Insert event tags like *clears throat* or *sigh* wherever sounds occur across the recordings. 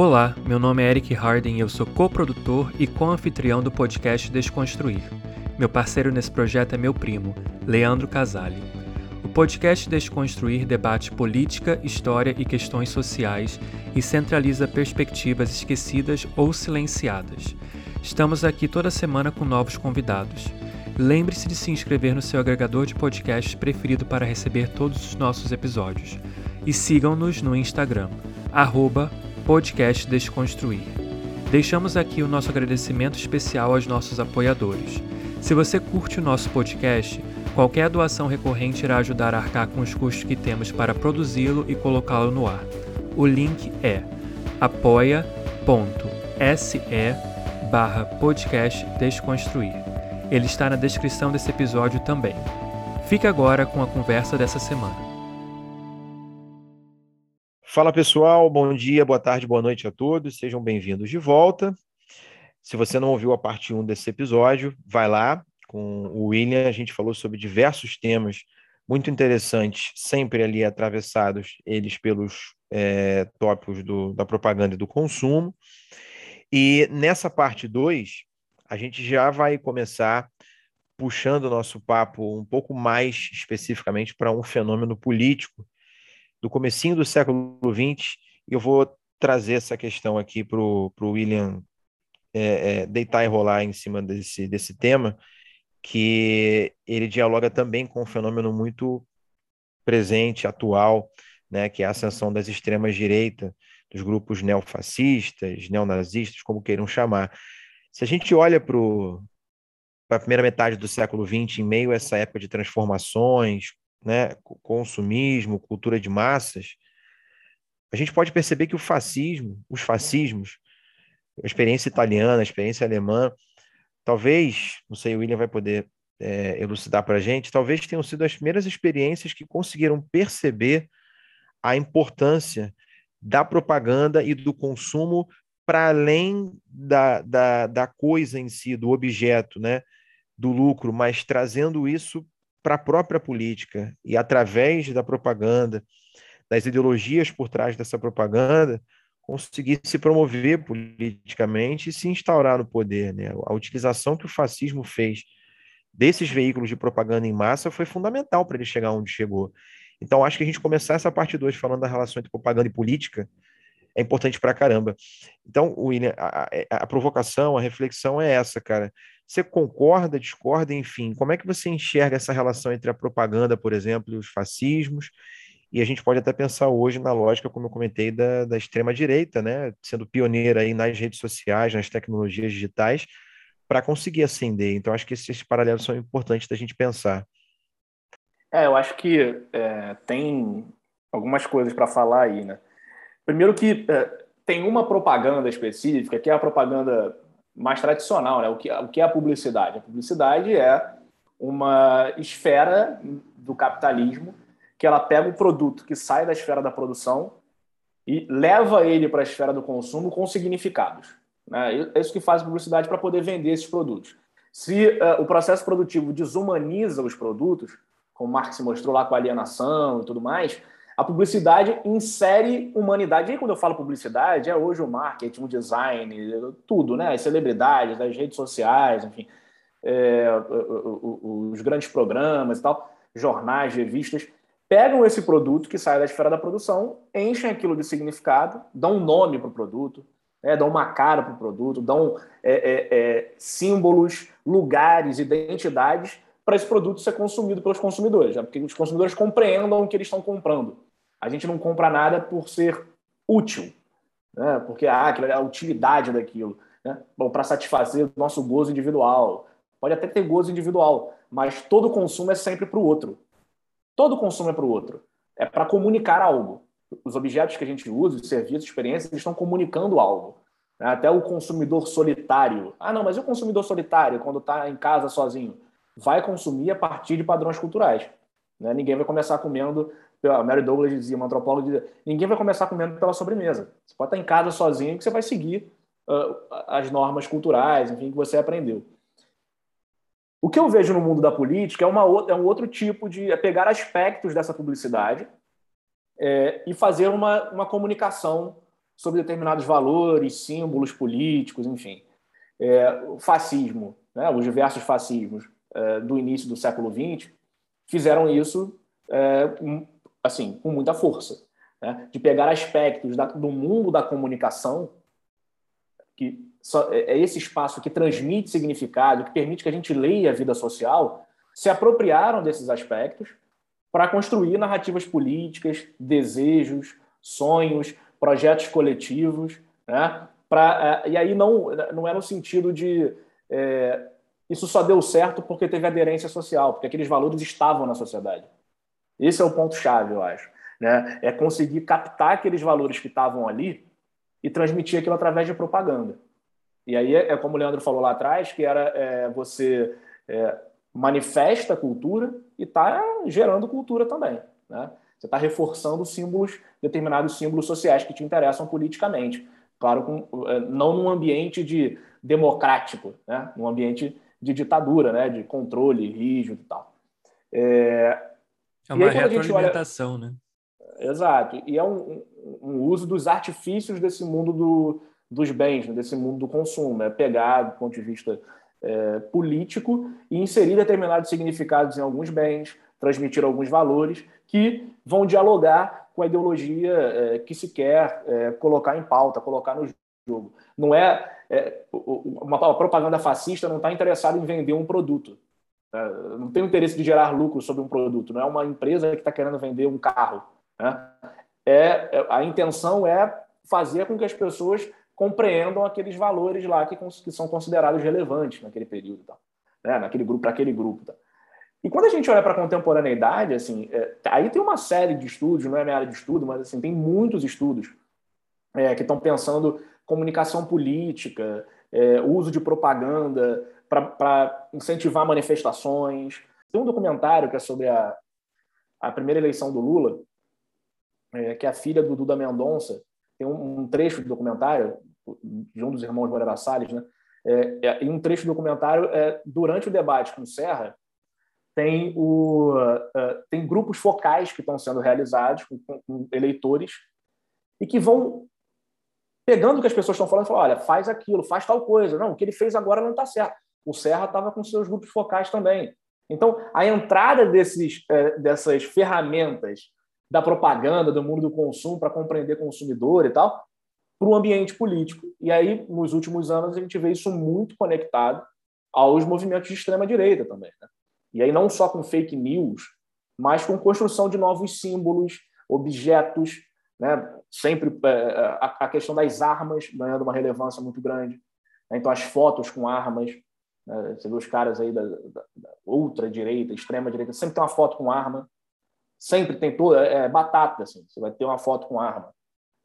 Olá, meu nome é Eric Harden e eu sou coprodutor e co-anfitrião do podcast Desconstruir. Meu parceiro nesse projeto é meu primo, Leandro Casale. O podcast Desconstruir debate política, história e questões sociais e centraliza perspectivas esquecidas ou silenciadas. Estamos aqui toda semana com novos convidados. Lembre-se de se inscrever no seu agregador de podcasts preferido para receber todos os nossos episódios. E sigam-nos no Instagram, arroba podcast Desconstruir. Deixamos aqui o nosso agradecimento especial aos nossos apoiadores. Se você curte o nosso podcast, qualquer doação recorrente irá ajudar a arcar com os custos que temos para produzi-lo e colocá-lo no ar. O link é apoia.se barra podcast Desconstruir. Ele está na descrição desse episódio também. Fique agora com a conversa dessa semana. Fala pessoal, bom dia, boa tarde, boa noite a todos, sejam bem-vindos de volta. Se você não ouviu a parte 1 desse episódio, vai lá. Com o William, a gente falou sobre diversos temas muito interessantes, sempre ali atravessados, eles pelos é, tópicos do, da propaganda e do consumo. E nessa parte 2, a gente já vai começar puxando o nosso papo um pouco mais especificamente para um fenômeno político do comecinho do século XX, e eu vou trazer essa questão aqui para o William é, é, deitar e rolar em cima desse, desse tema, que ele dialoga também com um fenômeno muito presente, atual, né, que é a ascensão das extremas direitas, dos grupos neofascistas, neonazistas, como queiram chamar. Se a gente olha para a primeira metade do século XX, em meio a essa época de transformações, né, consumismo, cultura de massas, a gente pode perceber que o fascismo, os fascismos, a experiência italiana, a experiência alemã, talvez, não sei, o William vai poder é, elucidar para a gente, talvez tenham sido as primeiras experiências que conseguiram perceber a importância da propaganda e do consumo para além da, da, da coisa em si, do objeto, né, do lucro, mas trazendo isso para a própria política e através da propaganda, das ideologias por trás dessa propaganda, conseguir se promover politicamente e se instaurar no poder. Né? A utilização que o fascismo fez desses veículos de propaganda em massa foi fundamental para ele chegar onde chegou. Então, acho que a gente começar essa parte 2 falando da relação entre propaganda e política é importante para caramba. Então, William, a, a, a provocação, a reflexão é essa, cara. Você concorda, discorda, enfim, como é que você enxerga essa relação entre a propaganda, por exemplo, e os fascismos? E a gente pode até pensar hoje na lógica, como eu comentei, da, da extrema-direita, né? sendo pioneira aí nas redes sociais, nas tecnologias digitais, para conseguir ascender. Então, acho que esses paralelos são importantes da gente pensar. É, eu acho que é, tem algumas coisas para falar aí, né? Primeiro que é, tem uma propaganda específica, que é a propaganda mais tradicional, né? O que, o que é a publicidade? A publicidade é uma esfera do capitalismo que ela pega o produto que sai da esfera da produção e leva ele para a esfera do consumo com significados. Né? É isso que faz a publicidade para poder vender esses produtos. Se uh, o processo produtivo desumaniza os produtos, como Marx mostrou lá com a alienação e tudo mais, a publicidade insere humanidade. E quando eu falo publicidade, é hoje o marketing, o design, tudo, né? As celebridades, as redes sociais, enfim, é, os grandes programas e tal, jornais, revistas, pegam esse produto que sai da esfera da produção, enchem aquilo de significado, dão um nome para o produto, né? dão uma cara para o produto, dão é, é, é, símbolos, lugares, identidades para esse produto ser consumido pelos consumidores, né? porque os consumidores compreendam o que eles estão comprando. A gente não compra nada por ser útil, né? porque ah, é a utilidade daquilo. Né? Para satisfazer o nosso gozo individual. Pode até ter gozo individual, mas todo consumo é sempre para o outro. Todo consumo é para o outro. É para comunicar algo. Os objetos que a gente usa, os serviços, experiências, estão comunicando algo. Né? Até o consumidor solitário. Ah, não, mas e o consumidor solitário, quando está em casa sozinho? Vai consumir a partir de padrões culturais. Né? Ninguém vai começar comendo a Mary Douglas dizia, uma antropóloga dizia, ninguém vai começar comendo pela sobremesa. Você pode estar em casa sozinho que você vai seguir uh, as normas culturais, enfim, que você aprendeu. O que eu vejo no mundo da política é, uma, é um outro tipo de... é pegar aspectos dessa publicidade é, e fazer uma, uma comunicação sobre determinados valores, símbolos políticos, enfim. É, o fascismo, né, os diversos fascismos é, do início do século XX fizeram isso é, assim com muita força, né, de pegar aspectos da, do mundo da comunicação que só, é, é esse espaço que transmite significado, que permite que a gente leia a vida social, se apropriaram desses aspectos para construir narrativas políticas, desejos, sonhos, projetos coletivos, né? Pra, é, e aí não, não é no sentido de é, isso só deu certo porque teve aderência social, porque aqueles valores estavam na sociedade. Esse é o ponto-chave, eu acho. Né? É conseguir captar aqueles valores que estavam ali e transmitir aquilo através de propaganda. E aí é, é como o Leandro falou lá atrás, que era é, você é, manifesta a cultura e está gerando cultura também. Né? Você está reforçando símbolos, determinados símbolos sociais que te interessam politicamente. Claro, com, é, não num ambiente de democrático, né? num ambiente de ditadura, né? de controle rígido e tal. É, é uma retroalimentação, olha... né? Exato. E é um, um, uso dos artifícios desse mundo do, dos bens, né? desse mundo do consumo. É pegar, do ponto de vista é, político, e inserir determinados significados em alguns bens, transmitir alguns valores que vão dialogar com a ideologia é, que se quer é, colocar em pauta, colocar no jogo. Não é, é uma, uma, propaganda fascista não está interessada em vender um produto. É, não tem o interesse de gerar lucro sobre um produto. Não é uma empresa que está querendo vender um carro. Né? É, é, a intenção é fazer com que as pessoas compreendam aqueles valores lá que, que são considerados relevantes naquele período, tá? né? naquele grupo, para aquele grupo. Tá? E quando a gente olha para a contemporaneidade, assim, é, aí tem uma série de estudos, não é minha área de estudo, mas assim, tem muitos estudos é, que estão pensando comunicação política, é, uso de propaganda para incentivar manifestações. Tem um documentário que é sobre a, a primeira eleição do Lula, é, que é a filha do Duda Mendonça. Tem um, um, trecho do documentário de um dos irmãos Moreira Salles, né? É, é, em um trecho do documentário, é, durante o debate com Serra, tem, o, uh, tem grupos focais que estão sendo realizados com, com, eleitores e que vão pegando o que as pessoas estão falando e falando, olha, faz aquilo, faz tal coisa. Não, o que ele fez agora não está certo. O Serra estava com seus grupos focais também. Então, a entrada desses, uh, dessas ferramentas da propaganda, do mundo do consumo, para compreender consumidor e tal, para o ambiente político. E aí, nos últimos anos, a gente vê isso muito conectado aos movimentos de extrema-direita também. Né? E aí não só com fake news, mas com construção de novos símbolos, objetos, né? sempre é, é, a questão das armas ganhando uma relevância muito grande. Né? Então, as fotos com armas, né? você vê os caras aí da, da, da ultra-direita, extrema-direita, sempre tem uma foto com arma, sempre tem toda, é, é, batata, assim, você vai ter uma foto com arma.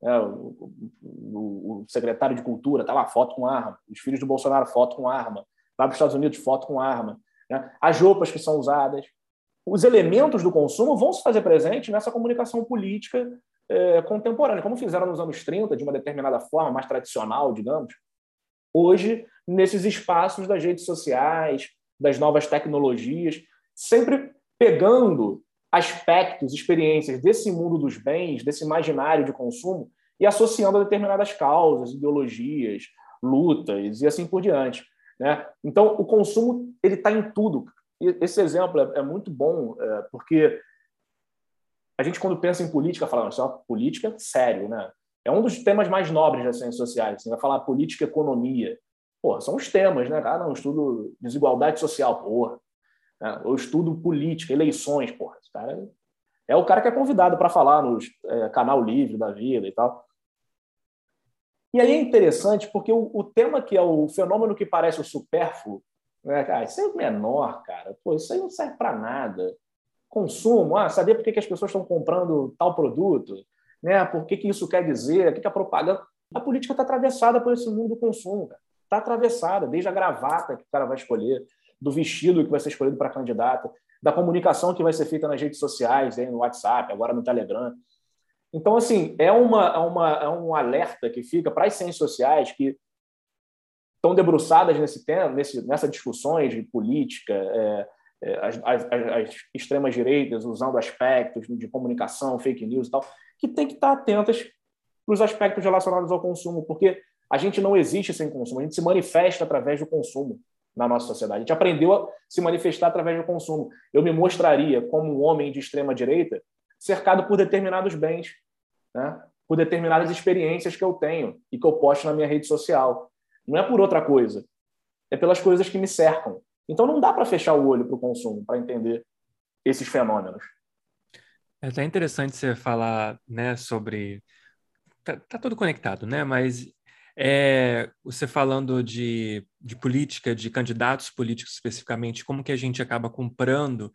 É, o, o, o, secretário de Cultura tá lá, foto com arma. Os filhos do Bolsonaro, foto com arma. Vai para os Estados Unidos, foto com arma. Né? As roupas que são usadas. Os elementos do consumo vão se fazer presente nessa comunicação política é, contemporânea, como fizeram nos anos 30, de uma determinada forma, mais tradicional, digamos. Hoje, nesses espaços das redes sociais, das novas tecnologias, sempre pegando aspectos, experiências desse mundo dos bens, desse imaginário de consumo, e associando a determinadas causas, ideologias, lutas e assim por diante. Né? Então, o consumo ele está em tudo. Esse exemplo é, é muito bom, é, porque a gente, quando pensa em política, fala, isso é uma política sério, né? É um dos temas mais nobres das ciências sociais. Assim, vai falar política economia. Porra, são os temas, né? Ah, não, estudo desigualdade social, porra. Né? Ou estudo política, eleições, porra. Esse cara é o cara que é convidado para falar no é, canal livre da vida e tal. E aí é interessante porque o, o, tema que é o fenômeno que parece o supérfluo, né, cara, isso é o menor, cara. Pô, isso aí não serve para nada. Consumo, ah, saber por que as pessoas estão comprando tal produto, né? Por que, que isso quer dizer, o que, que a propaganda. A política está atravessada por esse mundo do consumo. Está atravessada, desde a gravata que o cara vai escolher, do vestido que vai ser escolhido para candidata, da comunicação que vai ser feita nas redes sociais, no WhatsApp, agora no Telegram. Então, assim, é, uma, é, uma, é um alerta que fica para as ciências sociais que estão debruçadas nesse tema, nesse, nessas discussões de política, é, é, as, as, as extremas direitas usando aspectos de comunicação, fake news e tal, que tem que estar atentas para os aspectos relacionados ao consumo, porque a gente não existe sem consumo, a gente se manifesta através do consumo na nossa sociedade. A gente aprendeu a se manifestar através do consumo. Eu me mostraria como um homem de extrema direita cercado por determinados bens, né? por determinadas experiências que eu tenho e que eu posto na minha rede social. Não é por outra coisa, é pelas coisas que me cercam. Então não dá para fechar o olho para o consumo para entender esses fenômenos. É até interessante você falar né, sobre. Tá, tá tudo conectado, né? Mas é, você falando de, de política, de candidatos políticos especificamente, como que a gente acaba comprando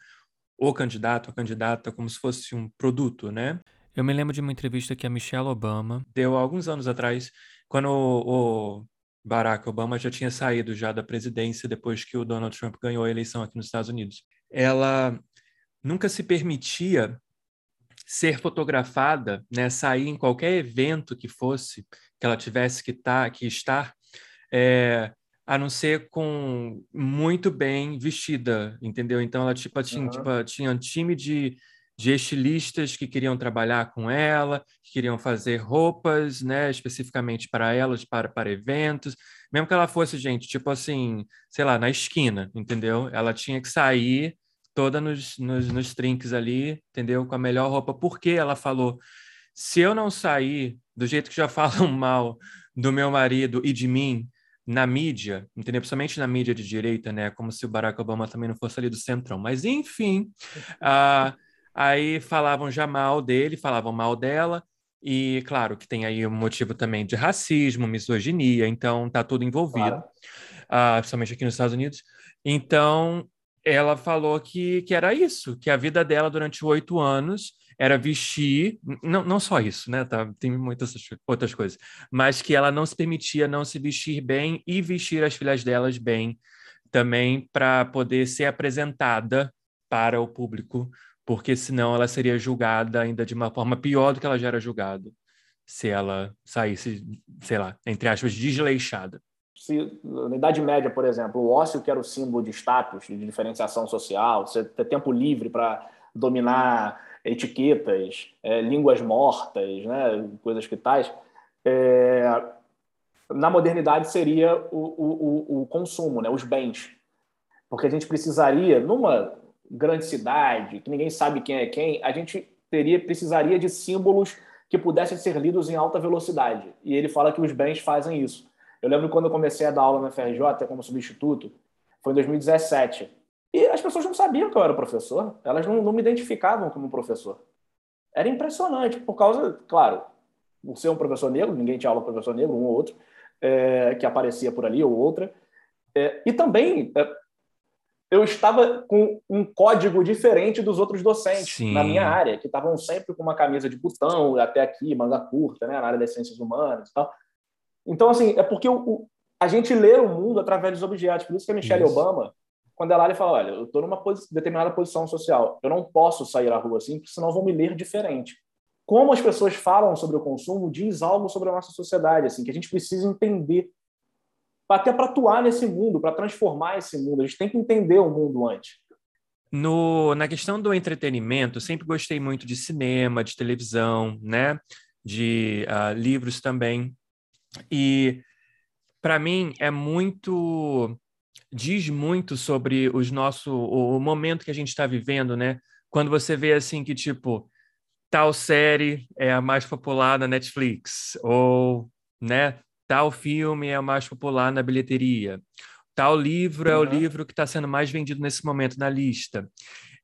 o candidato, a candidata, como se fosse um produto, né? Eu me lembro de uma entrevista que a Michelle Obama deu há alguns anos atrás, quando o, o Barack Obama já tinha saído já da presidência depois que o Donald Trump ganhou a eleição aqui nos Estados Unidos. Ela nunca se permitia ser fotografada, né, sair em qualquer evento que fosse que ela tivesse que, tá, que estar, é, a não ser com muito bem vestida, entendeu? Então ela tipo, tinha, uhum. tipo, tinha um time de, de estilistas que queriam trabalhar com ela, que queriam fazer roupas, né, especificamente para elas, para, para eventos, mesmo que ela fosse, gente, tipo assim, sei lá, na esquina, entendeu? Ela tinha que sair toda nos, nos, nos trinques ali, entendeu? Com a melhor roupa, porque ela falou: se eu não sair do jeito que já *laughs* falam mal do meu marido e de mim na mídia, entendeu? Principalmente na mídia de direita, né? Como se o Barack Obama também não fosse ali do centrão. Mas, enfim, uh, aí falavam já mal dele, falavam mal dela, e claro que tem aí um motivo também de racismo, misoginia, então tá tudo envolvido, claro. uh, principalmente aqui nos Estados Unidos. Então, ela falou que, que era isso, que a vida dela durante oito anos era vestir, não, não só isso, né? Tá, tem muitas outras coisas, mas que ela não se permitia não se vestir bem e vestir as filhas delas bem também para poder ser apresentada para o público, porque senão ela seria julgada ainda de uma forma pior do que ela já era julgada se ela saísse, sei lá, entre aspas, desleixada se, na Idade Média, por exemplo, o ócio, que era o símbolo de status, de diferenciação social, você ter tempo livre para dominar etiquetas, é, línguas mortas, né, coisas que tais, é, na modernidade seria o, o, o, consumo, né, os bens. Porque a gente precisaria, numa grande cidade, que ninguém sabe quem é quem, a gente teria precisaria de símbolos que pudessem ser lidos em alta velocidade. E ele fala que os bens fazem isso. Eu lembro quando eu comecei a dar aula na FRJ como substituto, foi em 2017. E as pessoas não sabiam que eu era professor, elas não, não me identificavam como professor. Era impressionante, por causa, claro, por ser um professor negro, ninguém tinha aula professor negro, um ou outro, é, que aparecia por ali ou outra. É, e também é, eu estava com um código diferente dos outros docentes Sim. na minha área, que estavam sempre com uma camisa de botão, até aqui, manga curta, né, na área das ciências humanas e tal. Então, assim, é porque o, o, a gente lê o mundo através dos objetos. Por isso que a Michelle isso. Obama, quando ela olha e fala, olha, eu estou numa posi determinada posição social, eu não posso sair à rua assim, porque senão vão me ler diferente. Como as pessoas falam sobre o consumo diz algo sobre a nossa sociedade, assim, que a gente precisa entender até para atuar nesse mundo, para transformar esse mundo. A gente tem que entender o mundo antes. No, na questão do entretenimento, sempre gostei muito de cinema, de televisão, né? de uh, livros também. E para mim é muito diz muito sobre os nosso o momento que a gente está vivendo, né? Quando você vê assim que tipo tal série é a mais popular na Netflix ou, né, tal filme é a mais popular na bilheteria. Tal livro uhum. é o livro que está sendo mais vendido nesse momento na lista.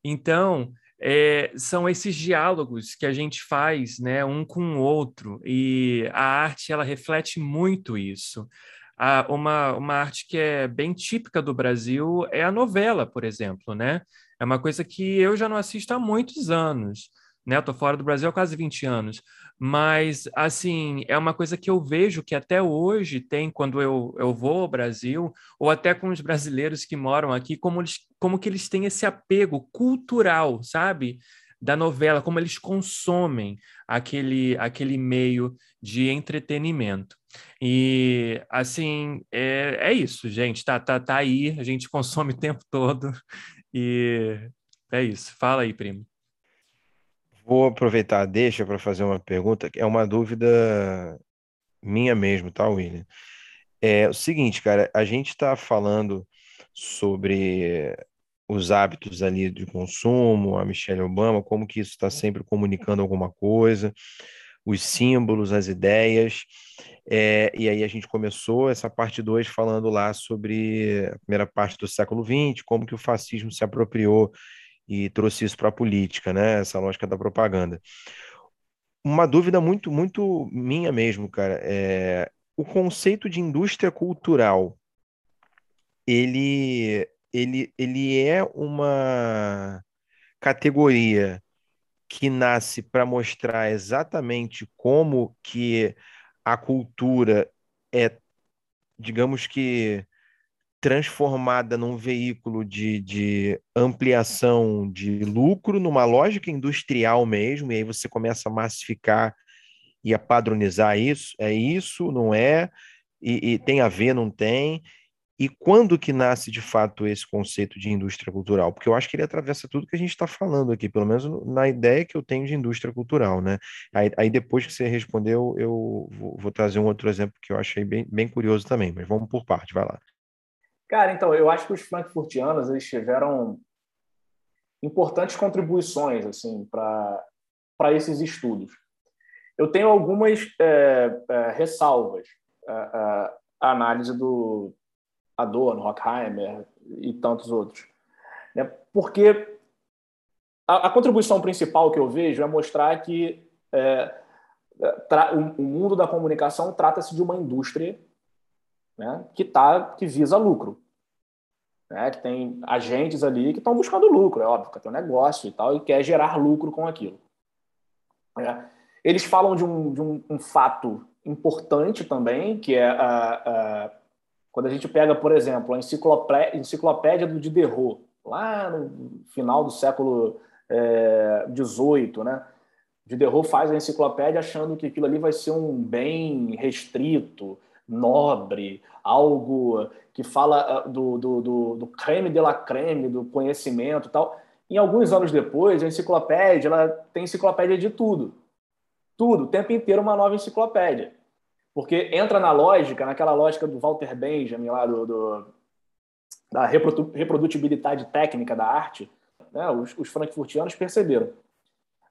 Então, é, são esses diálogos que a gente faz, né, um com o outro, e a arte ela reflete muito isso. A, uma, uma arte que é bem típica do Brasil é a novela, por exemplo, né? É uma coisa que eu já não assisto há muitos anos, né? Eu tô fora do Brasil há quase 20 anos, mas, assim, é uma coisa que eu vejo que até hoje tem quando eu, eu vou ao Brasil, ou até com os brasileiros que moram aqui, como, eles, como que eles têm esse apego cultural, sabe? Da novela, como eles consomem aquele, aquele meio de entretenimento. E, assim, é, é isso, gente. Tá, tá, tá aí, a gente *laughs* consome o tempo todo. E é isso. Fala aí, primo. Vou aproveitar, deixa para fazer uma pergunta, que é uma dúvida minha mesmo, tá, William? É o seguinte, cara, a gente está falando sobre os hábitos ali de consumo, a Michelle Obama, como que isso está sempre comunicando alguma coisa, os símbolos, as ideias. É, e aí a gente começou essa parte 2 falando lá sobre a primeira parte do século XX, como que o fascismo se apropriou e trouxe isso para a política, né? Essa lógica da propaganda. Uma dúvida muito, muito minha mesmo, cara. É, o conceito de indústria cultural, ele, ele, ele é uma categoria que nasce para mostrar exatamente como que a cultura é, digamos que, transformada num veículo de, de ampliação de lucro, numa lógica industrial mesmo, e aí você começa a massificar e a padronizar isso, é isso, não é, e, e tem a ver, não tem, e quando que nasce de fato esse conceito de indústria cultural? Porque eu acho que ele atravessa tudo que a gente está falando aqui, pelo menos na ideia que eu tenho de indústria cultural, né? Aí, aí depois que você respondeu, eu vou, vou, trazer um outro exemplo que eu achei bem, bem curioso também, mas vamos por parte, vai lá. Cara, então, eu acho que os frankfurtianos eles tiveram importantes contribuições assim para esses estudos. Eu tenho algumas é, é, ressalvas à análise do Adorno, Horkheimer e tantos outros. Né? Porque a, a, contribuição principal que eu vejo é mostrar que é, o, o, mundo da comunicação trata-se de uma indústria né, que, tá, que visa lucro. Né, que tem agentes ali que estão buscando lucro, é óbvio, que tem um negócio e tal, e quer gerar lucro com aquilo. É. Eles falam de um, de um, um fato importante também, que é a, a quando a gente pega, por exemplo, a enciclopédia, enciclopédia do Diderot, lá no final do século XVIII, é, né? Diderot faz a enciclopédia achando que aquilo ali vai ser um bem restrito, nobre, algo que fala ah, do, do, do, do creme de la creme, do conhecimento e tal. Em alguns anos depois, a enciclopédia ela tem enciclopédia de tudo. Tudo, o tempo inteiro uma nova enciclopédia. Porque entra na lógica, naquela lógica do Walter Benjamin, lá do, do da reprodutibilidade técnica da arte, né? os, os frankfurtianos perceberam.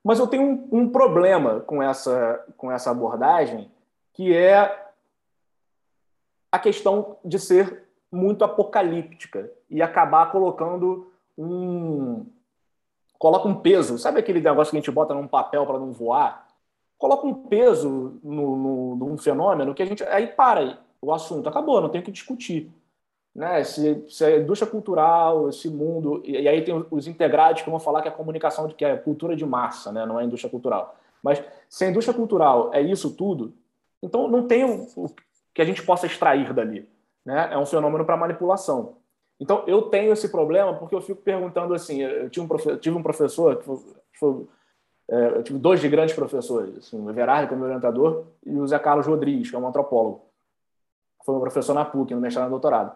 Mas eu tenho um, um, problema com essa, com essa abordagem, que é a questão de ser muito apocalíptica e acabar colocando um coloca um peso, sabe aquele negócio que a gente bota num papel para não voar? coloca um peso no, no, num fenômeno que a gente. Aí para o assunto, acabou, não tem o que discutir. Né? Se, se a indústria cultural, esse mundo. E, e, aí tem os integrados que vão falar que a comunicação, que é cultura de massa, né? não é indústria cultural. Mas se a indústria cultural é isso tudo, então não tem o, o que a gente possa extrair dali. Né? É um fenômeno para manipulação. Então eu tenho esse problema porque eu fico perguntando assim: eu tive um, tive um professor que foi, foi é, eu tive dois de grandes professores, assim, o Everardo, que é meu orientador, e o Zé Carlos Rodrigues, que é um antropólogo. Foi meu professor na PUC, no mestrado e doutorado.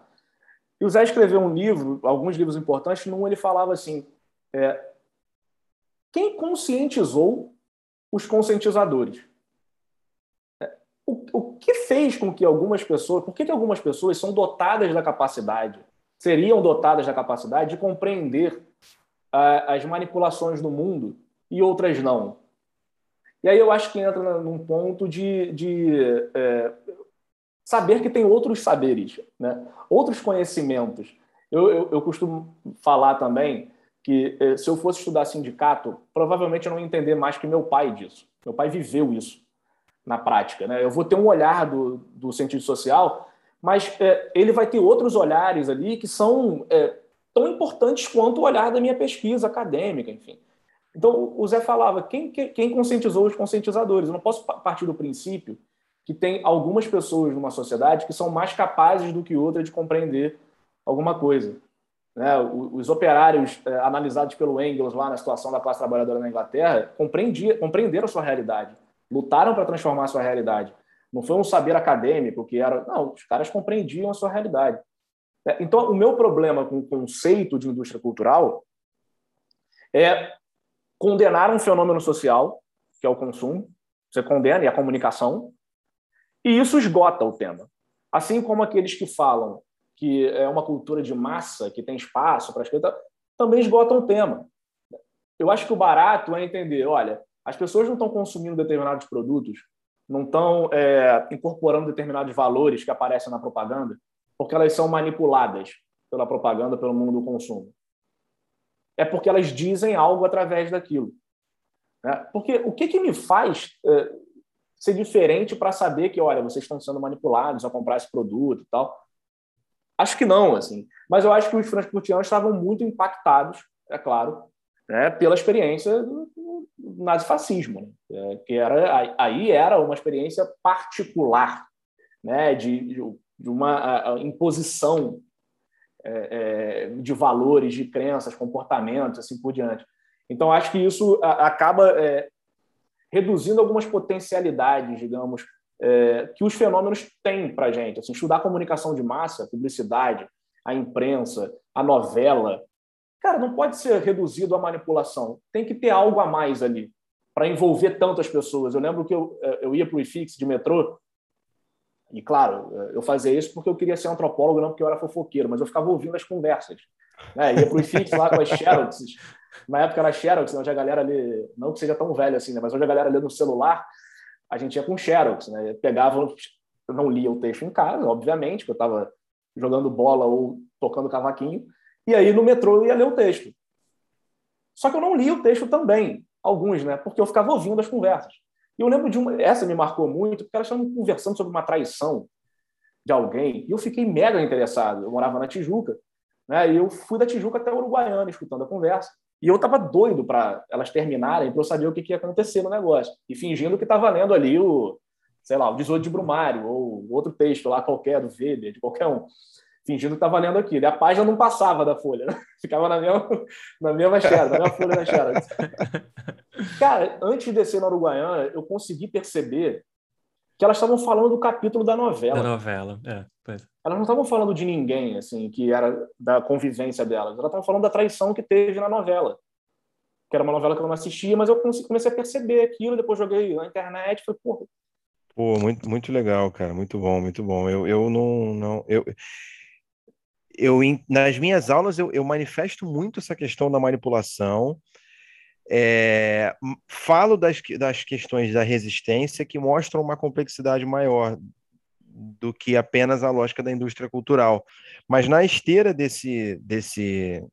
E o Zé escreveu um livro, alguns livros importantes, num ele falava assim, é, quem conscientizou os conscientizadores? O, o que fez com que algumas pessoas, por que, que algumas pessoas são dotadas da capacidade, seriam dotadas da capacidade de compreender a, as manipulações do mundo e outras não. E aí eu acho que entra num ponto de, de é, saber que tem outros saberes, né? outros conhecimentos. Eu, eu, eu costumo falar também que é, se eu fosse estudar sindicato, provavelmente eu não ia entender mais que meu pai disso. Meu pai viveu isso na prática. Né? Eu vou ter um olhar do, do sentido social, mas é, ele vai ter outros olhares ali que são é, tão importantes quanto o olhar da minha pesquisa acadêmica, enfim. Então, o Zé falava, quem, quem conscientizou os conscientizadores? Eu não posso partir do princípio que tem algumas pessoas numa sociedade que são mais capazes do que outras de compreender alguma coisa. Né? Os operários é, analisados pelo Engels lá na situação da classe trabalhadora na Inglaterra compreenderam a sua realidade, lutaram para transformar a sua realidade. Não foi um saber acadêmico que era. Não, os caras compreendiam a sua realidade. É, então, o meu problema com o conceito de indústria cultural é condenar um fenômeno social, que é o consumo, você condena e a comunicação, e isso esgota o tema. Assim como aqueles que falam que é uma cultura de massa, que tem espaço para escrita, também esgotam o tema. Eu acho que o barato é entender, olha, as pessoas não estão consumindo determinados produtos, não estão é, incorporando determinados valores que aparecem na propaganda, porque elas são manipuladas pela propaganda, pelo mundo do consumo. É porque elas dizem algo através daquilo. Né? Porque o que, que me faz é, ser diferente para saber que, olha, vocês estão sendo manipulados a comprar esse produto e tal? Acho que não, assim. Mas eu acho que os transportianos estavam muito impactados, é claro, né, pela experiência do, nazifascismo, né? é, que era aí era uma experiência particular, né, de, de uma imposição é, é, de valores, de crenças, comportamentos, assim por diante. Então acho que isso acaba reduzindo algumas potencialidades, digamos, que os fenômenos têm para a gente. Assim, estudar comunicação de massa, a publicidade, a imprensa, a novela, cara, não pode ser reduzido à manipulação. Tem que ter algo a mais ali para envolver tantas pessoas. Eu lembro que eu, é, eu ia para o IFIX de metrô e, claro, eu fazia isso porque eu queria ser antropólogo, não porque eu era fofoqueiro, mas eu ficava ouvindo as conversas. Né? Ia para o IFIX lá com as Xeroxes. Na época era Xerox, onde a galera ali, não que seja tão velho assim, né? mas onde a galera ali no celular a gente ia com Xerox, né? Pegava, eu não lia o texto em casa, obviamente, porque eu estava jogando bola ou tocando cavaquinho, e aí no metrô eu ia ler o texto. Só que eu não li o texto também, alguns, né? Porque eu ficava ouvindo as conversas. E eu lembro de uma, essa me marcou muito, porque elas estavam conversando sobre uma traição de alguém, e eu fiquei mega interessado. Eu morava na Tijuca, né? E eu fui da Tijuca até Uruguaiana escutando a conversa. E eu estava doido para elas terminarem, para eu saber o que, que, ia acontecer no negócio. E fingindo que estava lendo ali o, sei lá, o 18 de Brumário, ou outro texto lá qualquer, do Weber, de qualquer um. Fingindo que estava lendo aquilo. E a página não passava da folha, né? *laughs* ficava na mesma, na mesma xera, na mesma folha da xera. *laughs* Cara, antes de descer na Uruguaiana, eu consegui perceber que elas estavam falando do capítulo da novela. Da novela, é. Pois. Elas não estavam falando de ninguém, assim, que era da convivência delas. Elas estavam falando da traição que teve na novela. Que era uma novela que eu não assistia, mas eu comecei a perceber aquilo, depois joguei na internet, foi, porra. Pô, muito, muito legal, cara, muito bom, muito bom. Eu, eu não, não eu, eu nas minhas aulas eu, eu manifesto muito essa questão da manipulação, é, falo das, das questões da resistência que mostram uma complexidade maior do que apenas a lógica da indústria cultural. Mas na esteira desse, desse,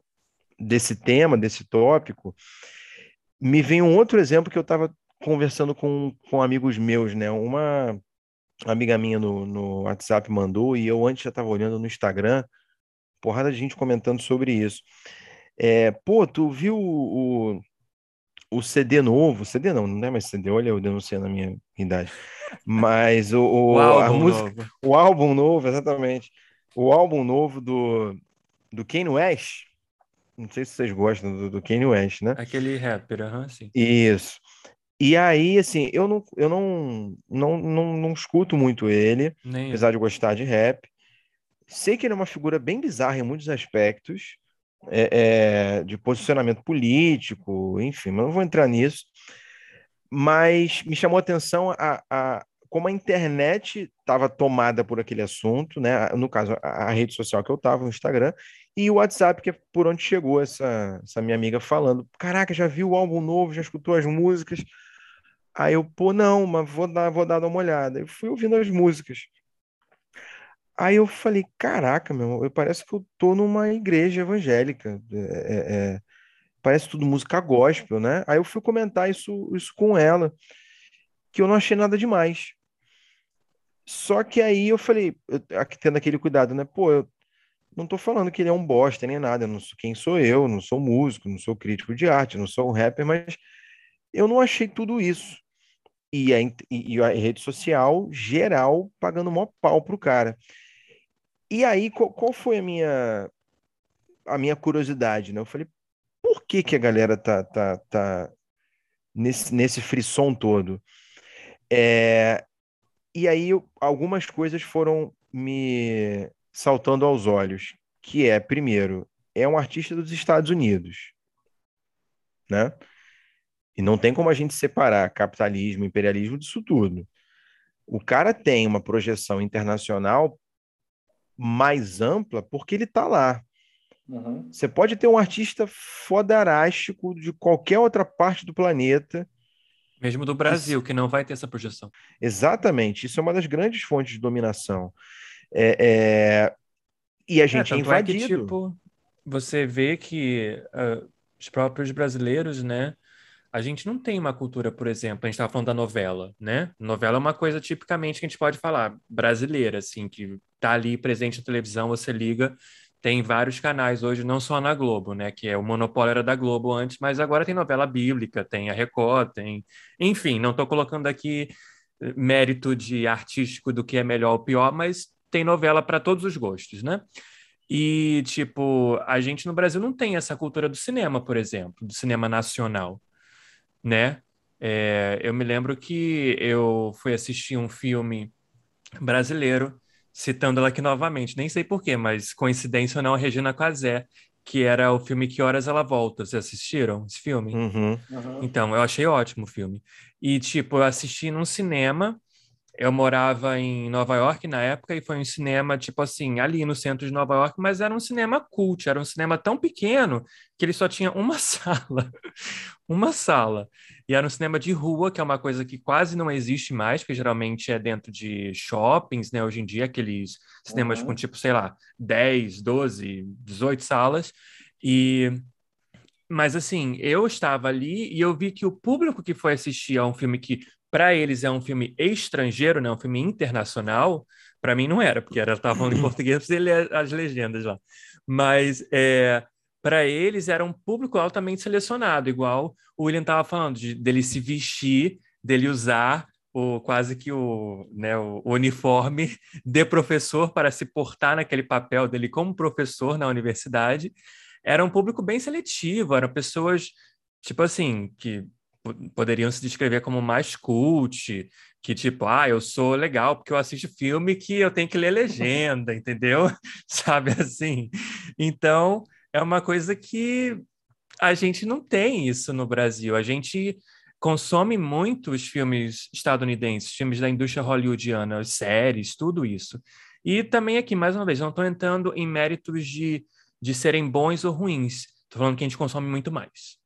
desse tema, desse tópico, me vem um outro exemplo que eu estava conversando com, com amigos meus, né? Uma amiga minha no, no WhatsApp mandou e eu antes já estava olhando no Instagram, porrada de gente comentando sobre isso. É, pô, tu viu o, o CD novo, CD não, não é mais CD, olha eu denunciando a minha idade, mas o, o, *laughs* o álbum música, novo. o álbum novo, exatamente, o álbum novo do, do Kanye West, não sei se vocês gostam do, do Kanye West, né? Aquele rapper, aham, uhum, sim. Isso. E aí, assim, eu não, eu não, não, não, não escuto muito ele, Nem apesar eu. de gostar de rap. Sei que ele é uma figura bem bizarra em muitos aspectos, é, é, de posicionamento político, enfim, mas não vou entrar nisso. Mas me chamou a atenção a, a como a internet estava tomada por aquele assunto, né? No caso, a, a rede social que eu estava, o Instagram, e o WhatsApp, que é por onde chegou essa, essa minha amiga falando: Caraca, já viu o álbum novo, já escutou as músicas? Aí eu, pô, não, mas vou dar, vou dar uma olhada. Eu fui ouvindo as músicas. Aí eu falei, caraca, meu, parece que eu tô numa igreja evangélica. É, é, é, parece tudo música gospel, né? Aí eu fui comentar isso, isso com ela, que eu não achei nada demais. Só que aí eu falei, eu, tendo aquele cuidado, né? Pô, eu não tô falando que ele é um bosta nem nada, eu não sou quem sou eu, não sou músico, não sou crítico de arte, não sou um rapper, mas eu não achei tudo isso. E a, e a rede social geral pagando maior pau pro cara. E aí, qual, qual, foi a minha, a minha curiosidade, né? Eu falei, por que que a galera tá, tá, tá nesse, nesse frisson todo? É, e aí, algumas coisas foram me saltando aos olhos, que é, primeiro, é um artista dos Estados Unidos, né? E não tem como a gente separar capitalismo, imperialismo disso tudo. O cara tem uma projeção internacional mais ampla porque ele está lá. Uhum. Você pode ter um artista fodarástico de qualquer outra parte do planeta. Mesmo do Brasil, que, não vai ter essa projeção. Exatamente. Isso é uma das grandes fontes de dominação. É, é... E a gente é, é invadido. É que, tipo, você vê que uh, os próprios brasileiros, né? A gente não tem uma cultura, por exemplo, a gente estava falando da novela, né? Novela é uma coisa tipicamente que a gente pode falar brasileira, assim, que tá ali presente na televisão, você liga, tem vários canais hoje, não só na Globo, né? Que é o monopólio era da Globo antes, mas agora tem novela bíblica, tem a Record, tem, enfim, não estou colocando aqui eh, mérito de artístico do que é melhor ou pior, mas tem novela para todos os gostos, né? E, tipo, a gente no Brasil não tem essa cultura do cinema, por exemplo, do cinema nacional, né? É, eu me lembro que eu fui assistir um filme brasileiro, citando ela aqui novamente, nem sei porquê, mas coincidência ou não, a Regina Casé, que era o filme Que Horas Ela Volta. Vocês assistiram esse filme? Uhum. Uhum. Então, eu achei ótimo o filme. E, tipo, eu assisti num cinema eu morava em Nova York na época e foi um cinema, tipo assim, ali no centro de Nova York, mas era um cinema cult, era um cinema tão pequeno que ele só tinha *laughs* uma sala. uma sala. E era um cinema de rua, que é uma coisa que quase não existe mais, porque geralmente é dentro de shoppings, né? Hoje em dia, aqueles cinemas uhum. com tipo, sei lá, 10, 12, 18 salas. E mas assim, eu estava ali e eu vi que o público que foi assistir a um filme que para eles é um filme estrangeiro, né, um filme internacional, para mim não era, porque ela estava falando em português, *laughs* ele as legendas lá. Mas é, para eles era um público altamente selecionado, igual o William estava falando, de, dele se vestir, dele usar o, quase que o, né, o uniforme *laughs* de professor para se portar naquele papel dele como professor na universidade. Era um público bem seletivo, eram pessoas, tipo assim, que poderiam se descrever como mais cult, que tipo, ah, eu sou legal porque eu assisto filme que eu tenho que ler legenda, *laughs* entendeu? *laughs* Sabe assim? Então, é uma coisa que a gente não tem isso no Brasil. A gente consome muito os filmes estadunidenses, filmes da indústria hollywoodiana, as séries, tudo isso. E também aqui, mais uma vez, não estou entrando em méritos de, de serem bons ou ruins. Estou falando que a gente consome muito mais.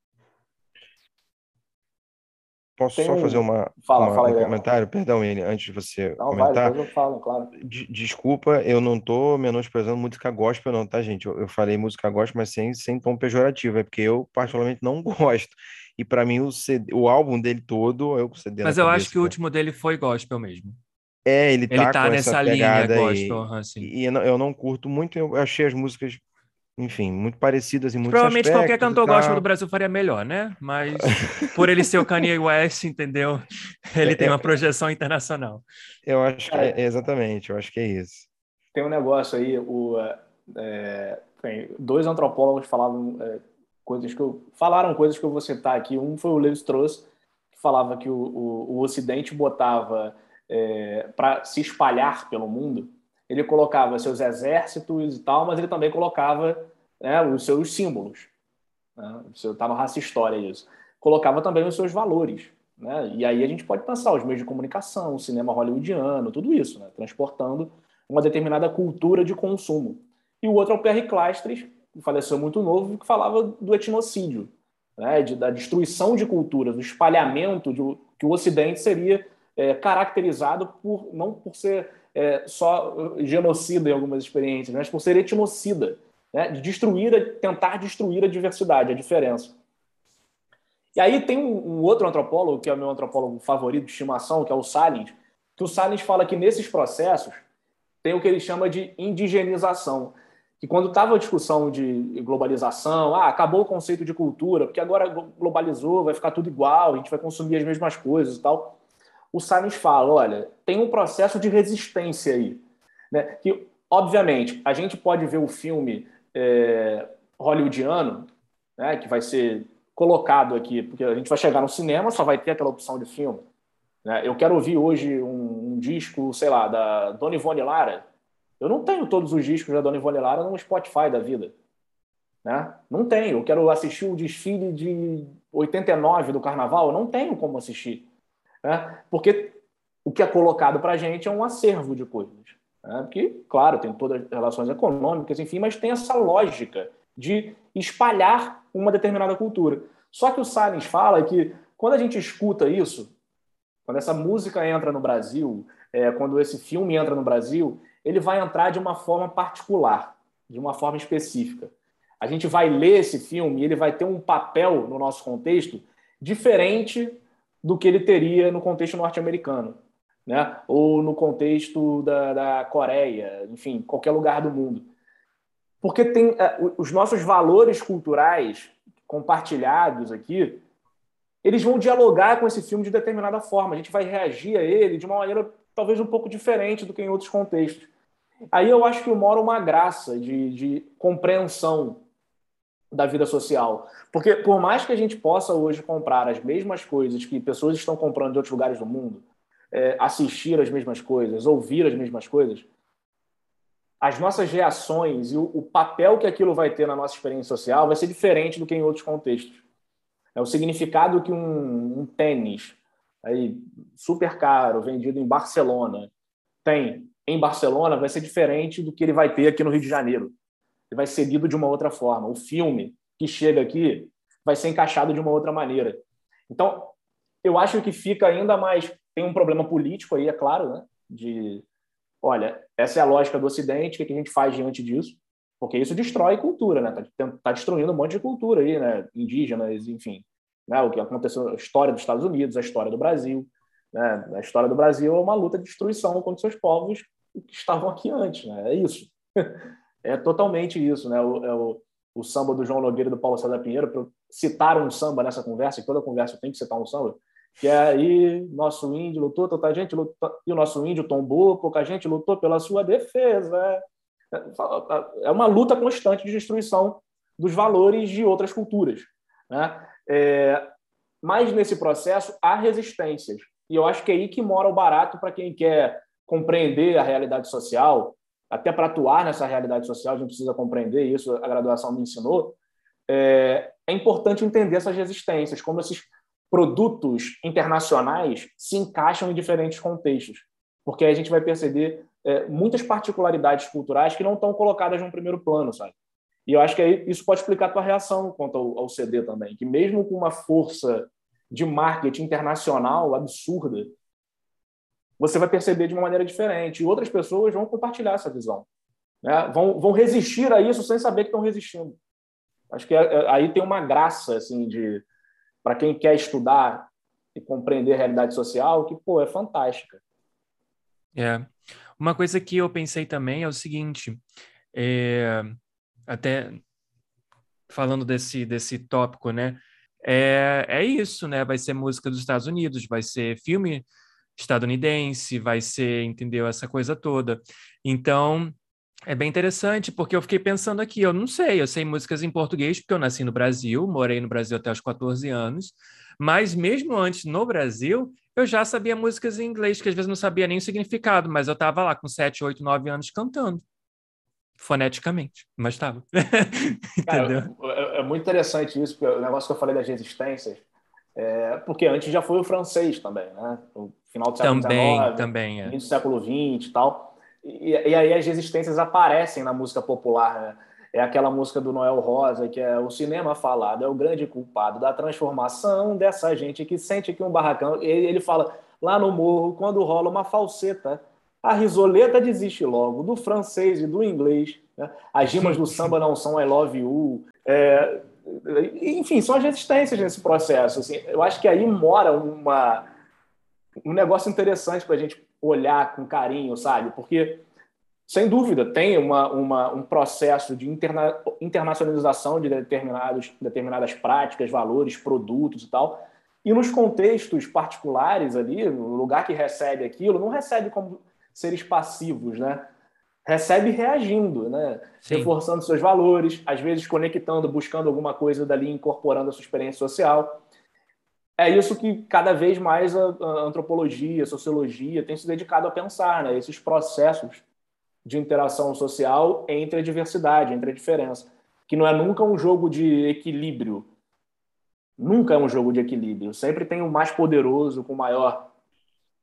Posso Tem só fazer uma, fala, uma fala um comentário? Perdão, Ele, antes de você não, comentar. Vai, eu falo, claro. desculpa, eu não estou menosprezando música gospel, não, tá, gente? Eu, eu, falei música gospel, mas sem, sem tom pejorativo, é porque eu particularmente não *laughs* gosto. E para mim o, CD, o álbum dele todo é o CD. Mas eu cabeça, acho que o último dele foi gospel mesmo. É, ele tá, ele tá nessa linha gospel. Assim. E, e eu não curto muito, eu achei as músicas enfim, muito parecidas em muitos Provavelmente qualquer cantor gospel do Brasil faria melhor, né? Mas *laughs* por ele ser o Kanye West, entendeu? Ele tem uma projeção internacional. Eu acho que é, exatamente, eu acho que é isso. Tem um negócio aí, o, é, dois antropólogos falavam é, coisas que eu falaram coisas que eu vou citar aqui. Um foi o Levi Strauss, que falava que o, o, o Ocidente botava é, para se espalhar pelo mundo ele colocava seus exércitos e tal, mas ele também colocava né, os seus símbolos. Né? Está no Raça História isso. Colocava também os seus valores. Né? E aí a gente pode pensar os meios de comunicação, o cinema hollywoodiano, tudo isso, né? transportando uma determinada cultura de consumo. E o outro é o Pierre Clastres, que faleceu muito novo, que falava do etnocídio, né? de, da destruição de culturas, do espalhamento de, que o Ocidente seria é, caracterizado por não por ser é, só genocida em algumas experiências, mas por ser etnocida, né? de destruir, tentar destruir a diversidade, a diferença. E aí tem um, outro antropólogo, que é o meu antropólogo favorito de estimação, que é o Salins, que o Salins fala que nesses processos tem o que ele chama de indigenização, que quando estava a discussão de globalização, ah, acabou o conceito de cultura, porque agora globalizou, vai ficar tudo igual, a gente vai consumir as mesmas coisas e tal o Salles fala: olha, tem um processo de resistência aí. Né? Que, obviamente, a gente pode ver o filme é, hollywoodiano, né, que vai ser colocado aqui, porque a gente vai chegar no cinema, só vai ter aquela opção de filme. Né? Eu quero ouvir hoje um, um, disco, sei lá, da Dona Ivone Lara. Eu não tenho todos os discos da Dona Ivone Lara no Spotify da vida. Né? Não tenho. Eu quero assistir o desfile de 89 do Carnaval, eu não tenho como assistir. Né? Porque o que é colocado para a gente é um acervo de coisas. Né? Claro, tem todas as relações econômicas, enfim, mas tem essa lógica de espalhar uma determinada cultura. Só que o Salles fala que quando a gente escuta isso, quando essa música entra no Brasil, é, quando esse filme entra no Brasil, ele vai entrar de uma forma particular, de uma forma específica. A gente vai ler esse filme e ele vai ter um papel no nosso contexto diferente do que ele teria no contexto norte-americano, né? ou no contexto da, da Coreia, enfim, qualquer lugar do mundo. Porque tem é, os nossos valores culturais compartilhados aqui, eles vão dialogar com esse filme de determinada forma. A gente vai reagir a ele de uma maneira talvez um pouco diferente do que em outros contextos. Aí eu acho que mora uma graça de, de compreensão da vida social. Porque por mais que a gente possa hoje comprar as mesmas coisas que pessoas estão comprando de outros lugares do mundo, é, assistir as mesmas coisas, ouvir as mesmas coisas, as nossas reações e o, o, papel que aquilo vai ter na nossa experiência social vai ser diferente do que em outros contextos. É o significado que um, um tênis aí, super caro, vendido em Barcelona, tem em Barcelona vai ser diferente do que ele vai ter aqui no Rio de Janeiro. Ele vai ser lido de uma outra forma. O filme que chega aqui vai ser encaixado de uma outra maneira. Então, eu acho que fica ainda mais. Tem um problema político aí, é claro, né? De olha, essa é a lógica do Ocidente, o que a gente faz diante disso? Porque isso destrói cultura, né? Tá, tá destruindo um monte de cultura aí, né? Indígenas, enfim. Né? O que aconteceu, a história dos Estados Unidos, a história do Brasil. Né? A história do Brasil é uma luta de destruição contra seus povos que estavam aqui antes, né? É isso. *laughs* É totalmente isso, né? O, é o, o samba do João Nogueira e do Paulo César Pinheiro, para citar um samba nessa conversa, e toda conversa tem que citar um samba, que é aí nosso índio lutou, tanta gente lutou, e o nosso índio tombou, pouca gente lutou pela sua defesa. É uma luta constante de destruição dos valores de outras culturas. Né? É, mas nesse processo há resistências. E eu acho que é aí que mora o barato para quem quer compreender a realidade social, até para atuar nessa realidade social, a gente precisa compreender isso, a graduação me ensinou. É, é importante entender essas resistências, como esses produtos internacionais se encaixam em diferentes contextos, porque a gente vai perceber é, muitas particularidades culturais que não estão colocadas no primeiro plano, sabe? E eu acho que aí isso pode explicar a tua reação quanto ao, ao CD também, que mesmo com uma força de marketing internacional absurda, você vai perceber de uma maneira diferente. E outras pessoas vão compartilhar essa visão. Né? Vão, vão resistir a isso sem saber que estão resistindo. Acho que é, é, aí tem uma graça assim de para quem quer estudar e compreender a realidade social, que, pô, é fantástica. É. Uma coisa que eu pensei também é o seguinte, é, até falando desse, desse tópico, né? É, é isso, né? Vai ser música dos Estados Unidos, vai ser filme estadunidense, vai ser, entendeu? Essa coisa toda. Então, é bem interessante, porque eu fiquei pensando aqui, eu não sei, eu sei músicas em português, porque eu nasci no Brasil, morei no Brasil até os 14 anos, mas mesmo antes no Brasil, eu já sabia músicas em inglês, que às vezes não sabia nem o significado, mas eu estava lá com 7, 8, 9 anos cantando, foneticamente, mas estava. *laughs* Cara, é, é, muito interessante isso, porque o negócio que eu falei das resistências, é, porque antes já foi o francês também, né? O final do século também, XIX, também, é. do século XX e tal. E, e, aí as resistências aparecem na música popular, né? É aquela música do Noel Rosa, que é o cinema falado, é o grande culpado da transformação dessa gente que sente que um barracão. Ele, ele fala lá no morro, quando rola uma falseta, a risoleta desiste logo, do francês e do inglês. Né? As rimas do samba não são I love you. É, enfim, são as resistências nesse processo. Assim, eu acho que aí mora uma, um negócio interessante para a gente olhar com carinho, sabe? Porque, sem dúvida, tem uma, uma, um processo de interna, internacionalização de determinados, determinadas práticas, valores, produtos e tal. E nos contextos particulares ali, no lugar que recebe aquilo, não recebe como seres passivos, né? Recebe reagindo, né? Sim. Reforçando seus valores, às vezes conectando, buscando alguma coisa dali, incorporando a sua experiência social é isso que cada vez mais a, antropologia, a sociologia tem se dedicado a pensar, né? Esses processos de interação social entre a diversidade, entre a diferença. que não é nunca um jogo de equilíbrio. Nunca é um jogo de equilíbrio. Sempre tem o mais poderoso, com maior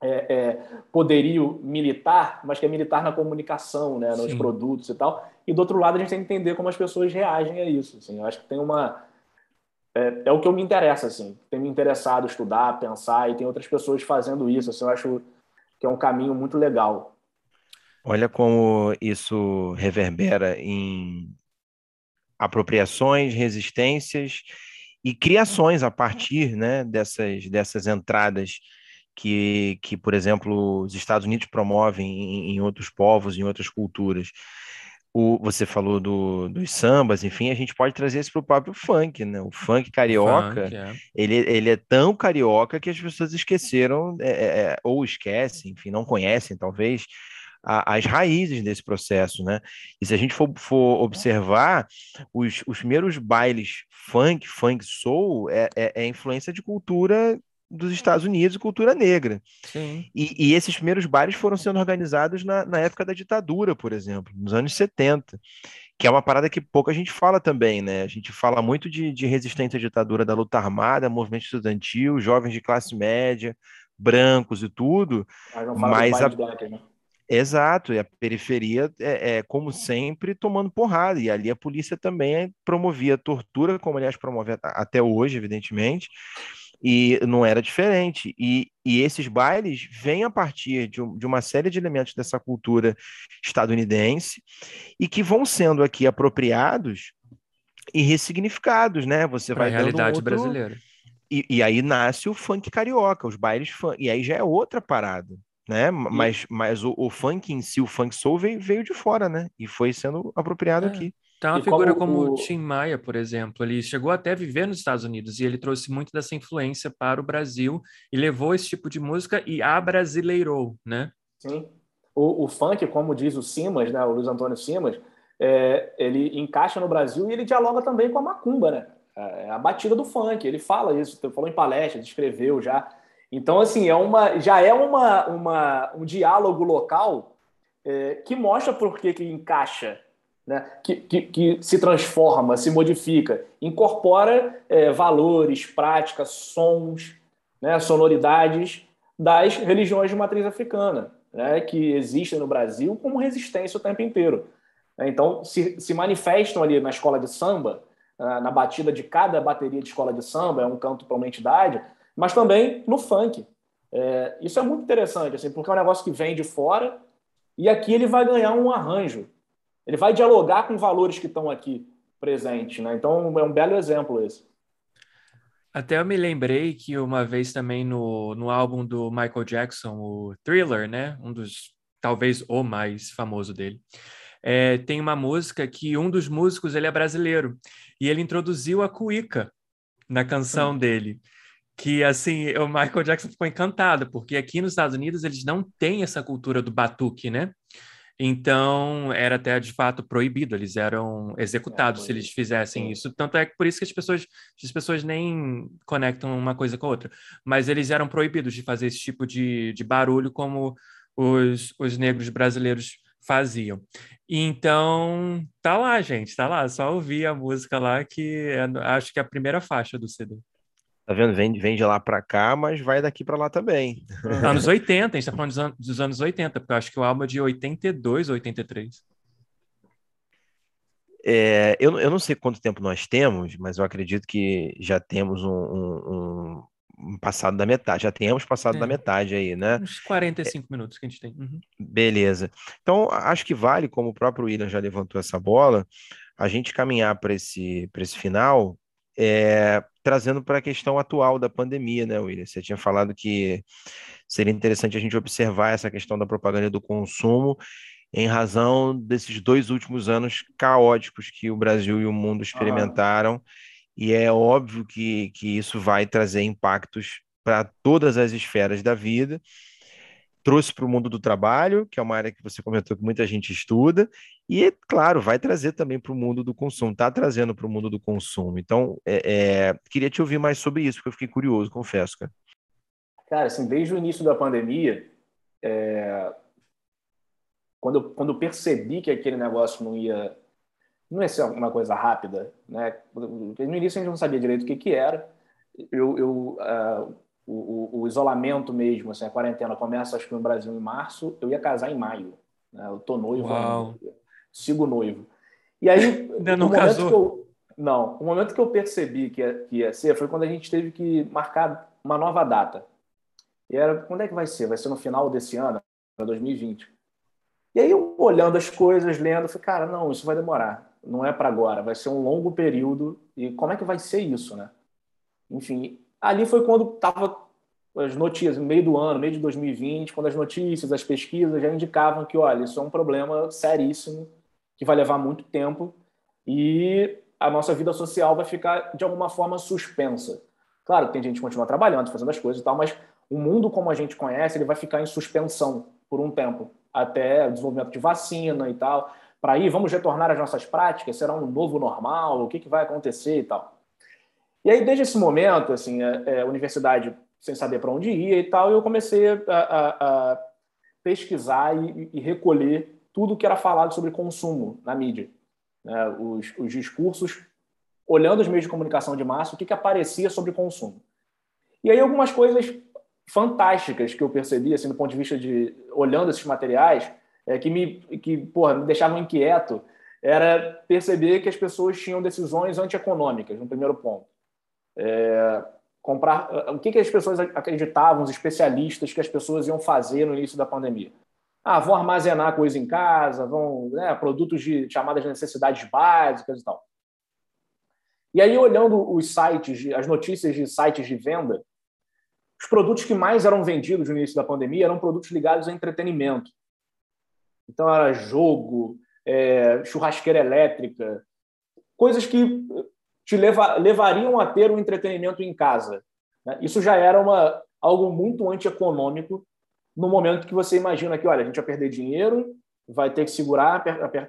é, é, poderio militar, mas que é militar na comunicação, né, nos Sim. produtos e tal. E do outro lado, a gente tem que entender como as pessoas reagem a isso. Assim. Eu acho que tem uma. É, é, o que eu me interessa, assim. Tem me interessado estudar, pensar, e tem outras pessoas fazendo isso. Assim, eu acho que é um caminho muito legal. Olha como isso reverbera em apropriações, resistências e criações a partir né, dessas, dessas entradas que, que, por exemplo, os Estados Unidos promovem em, em outros povos, em outras culturas. O, você falou do, dos sambas, enfim, a gente pode trazer isso para o próprio funk, né? O funk carioca, funk, é. ele, ele é tão carioca que as pessoas esqueceram, é, é, é ou esquecem, enfim, não conhecem, talvez, a, as raízes desse processo, né? E se a gente for, for observar, os, os primeiros bailes funk, funk soul, é, é, é influência de cultura dos Estados Unidos, cultura negra. E, e, esses primeiros bares foram sendo organizados na, na, época da ditadura, por exemplo, nos anos 70, que é uma parada que pouca gente fala também, né? A gente fala muito de, de resistência à ditadura da luta armada, movimento estudantil, jovens de classe média, brancos e tudo, mas, mas a... Black, né? Exato, e a periferia é, é, como sempre, tomando porrada, e ali a polícia também promovia tortura, como aliás promove até hoje, evidentemente, e não era diferente. E, e esses bailes vêm a partir de, um, de, uma série de elementos dessa cultura estadunidense e que vão sendo aqui apropriados e ressignificados, né? Você pra vai a realidade outro... brasileira. E, e, aí nasce o funk carioca, os bailes funk, e aí já é outra parada, né? Mas, mas o, o, funk em si, o funk soul veio, veio de fora, né? E foi sendo apropriado é. aqui. Então, uma e figura como, como o Tim Maia, por exemplo, ele chegou até a viver nos Estados Unidos e ele trouxe muito dessa influência para o Brasil e levou esse tipo de música e abrasileirou, né? Sim. O, o funk, como diz o Simas, né, o Luiz Antônio Simas, é, ele encaixa no Brasil e ele dialoga também com a macumba, né? É, é a batida do funk, ele fala isso, falou em palestra, descreveu já. Então, assim, é uma, já é uma, uma, um diálogo local é, que mostra por que, que encaixa né, que, que, que, se transforma, se modifica, incorpora é, valores, práticas, sons, né, sonoridades das religiões de matriz africana, né, que existem no Brasil como resistência o tempo inteiro. Então, se, se manifestam ali na escola de samba, na batida de cada bateria de escola de samba, é um canto para uma entidade, mas também no funk. É, isso é muito interessante, assim, porque é um negócio que vem de fora e aqui ele vai ganhar um arranjo ele vai dialogar com valores que estão aqui presentes, né? Então é um belo exemplo esse. Até eu me lembrei que uma vez também no, no álbum do Michael Jackson, o Thriller, né? Um dos, talvez o mais famoso dele. É, tem uma música que um dos músicos ele é brasileiro e ele introduziu a cuíca na canção Sim. dele que assim o Michael Jackson ficou encantado porque aqui nos Estados Unidos eles não têm essa cultura do batuque, né? Então, era até de fato proibido, eles eram executados é, se eles fizessem Sim. isso. Tanto é que por isso que as pessoas, as pessoas nem conectam uma coisa com a outra. Mas eles eram proibidos de fazer esse tipo de, de barulho como os, os negros brasileiros faziam. Então, tá lá, gente, tá lá. Só ouvir a música lá, que é, acho que é a primeira faixa do CD. Tá vendo? Vem, vem de lá para cá, mas vai daqui para lá também. Anos 80, a gente tá falando dos anos, dos anos 80, porque eu acho que o álbum é de 82 ou 83. É, eu, eu não sei quanto tempo nós temos, mas eu acredito que já temos um, um, um passado da metade, já temos passado é. da metade aí, né? Uns 45 é, minutos que a gente tem. Uhum. Beleza. Então, acho que vale, como o próprio William já levantou essa bola, a gente caminhar para esse, esse final é, trazendo para a questão atual da pandemia, né, William? Você tinha falado que seria interessante a gente observar essa questão da propaganda do consumo em razão desses dois últimos anos caóticos que o Brasil e o mundo experimentaram, e é óbvio que, que isso vai trazer impactos para todas as esferas da vida trouxe para o mundo do trabalho, que é uma área que você comentou que muita gente estuda, e, claro, vai trazer também para o mundo do consumo, está trazendo para o mundo do consumo. Então, é, é, queria te ouvir mais sobre isso, porque eu fiquei curioso, confesso, cara. Cara, assim, desde o início da pandemia, é... quando, eu, quando eu percebi que aquele negócio não ia não ia ser uma coisa rápida, né? No início a gente não sabia direito o que, que era. Eu, eu uh, o, o, isolamento mesmo, assim, a quarentena começa acho que no Brasil em março, eu ia casar em maio. Né? Eu tô noivo, sigo noivo. E aí, *laughs* ainda não casou? Eu, não, o momento que eu percebi que ia, que ia ser foi quando a gente teve que marcar uma nova data. E era, quando é que vai ser? Vai ser no final desse ano, para 2020. E aí, eu, olhando as coisas, lendo, falei, cara, não, isso vai demorar. Não é para agora, vai ser um longo período. E como é que vai ser isso, né? Enfim, ali foi quando estava as notícias, no meio do ano, meio de 2020, quando as notícias, as pesquisas já indicavam que, olha, isso é um problema seríssimo, que vai levar muito tempo e a nossa vida social vai ficar, de alguma forma, suspensa. Claro tem gente que continua trabalhando, fazendo as coisas e tal, mas o mundo como a gente conhece, ele vai ficar em suspensão por um tempo, até o desenvolvimento de vacina e tal. Para aí, vamos retornar às nossas práticas? Será um novo normal? O que, que vai acontecer e tal? E aí, desde esse momento, assim, a, é, é, a universidade sem saber para onde ia e tal, eu comecei a, a, a pesquisar e, e, recolher tudo que era falado sobre consumo na mídia. Né? Os, os, discursos, olhando os meios de comunicação de massa, o que, que aparecia sobre consumo. E aí algumas coisas fantásticas que eu percebi, assim, do ponto de vista de olhando esses materiais, é, que me que porra, me deixavam inquieto, era perceber que as pessoas tinham decisões antieconômicas, no primeiro ponto. É, comprar o que, que as pessoas acreditavam, os especialistas, que as pessoas iam fazer no início da pandemia. Ah, vão armazenar coisa em casa, vão né, produtos de chamadas necessidades básicas e tal. E aí, olhando os sites, as notícias de sites de venda, os produtos que mais eram vendidos no início da pandemia eram produtos ligados a entretenimento. Então, era jogo, é, churrasqueira elétrica, coisas que te leva, levariam a ter um entretenimento em casa. Né? Isso já era uma, algo muito antieconômico no momento que você imagina que, olha, a gente vai perder dinheiro, vai ter que segurar,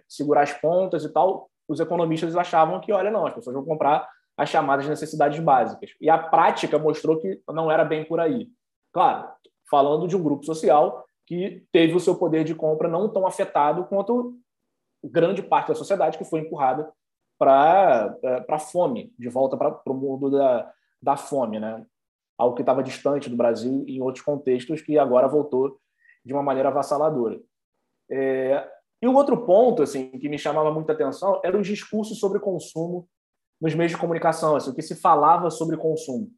segurar as pontas e tal. Os economistas achavam que, olha, não, as pessoas vão comprar as chamadas necessidades básicas. E a prática mostrou que não era bem por aí. Claro, falando de um grupo social que teve o seu poder de compra não tão afetado quanto grande parte da sociedade que foi empurrada para a fome, de volta para o mundo da, da fome, né? algo que estava distante do Brasil em outros contextos, que agora voltou de uma maneira avassaladora. É, e o outro ponto assim que me chamava muita atenção era os discursos sobre consumo nos meios de comunicação, assim, o que se falava sobre consumo.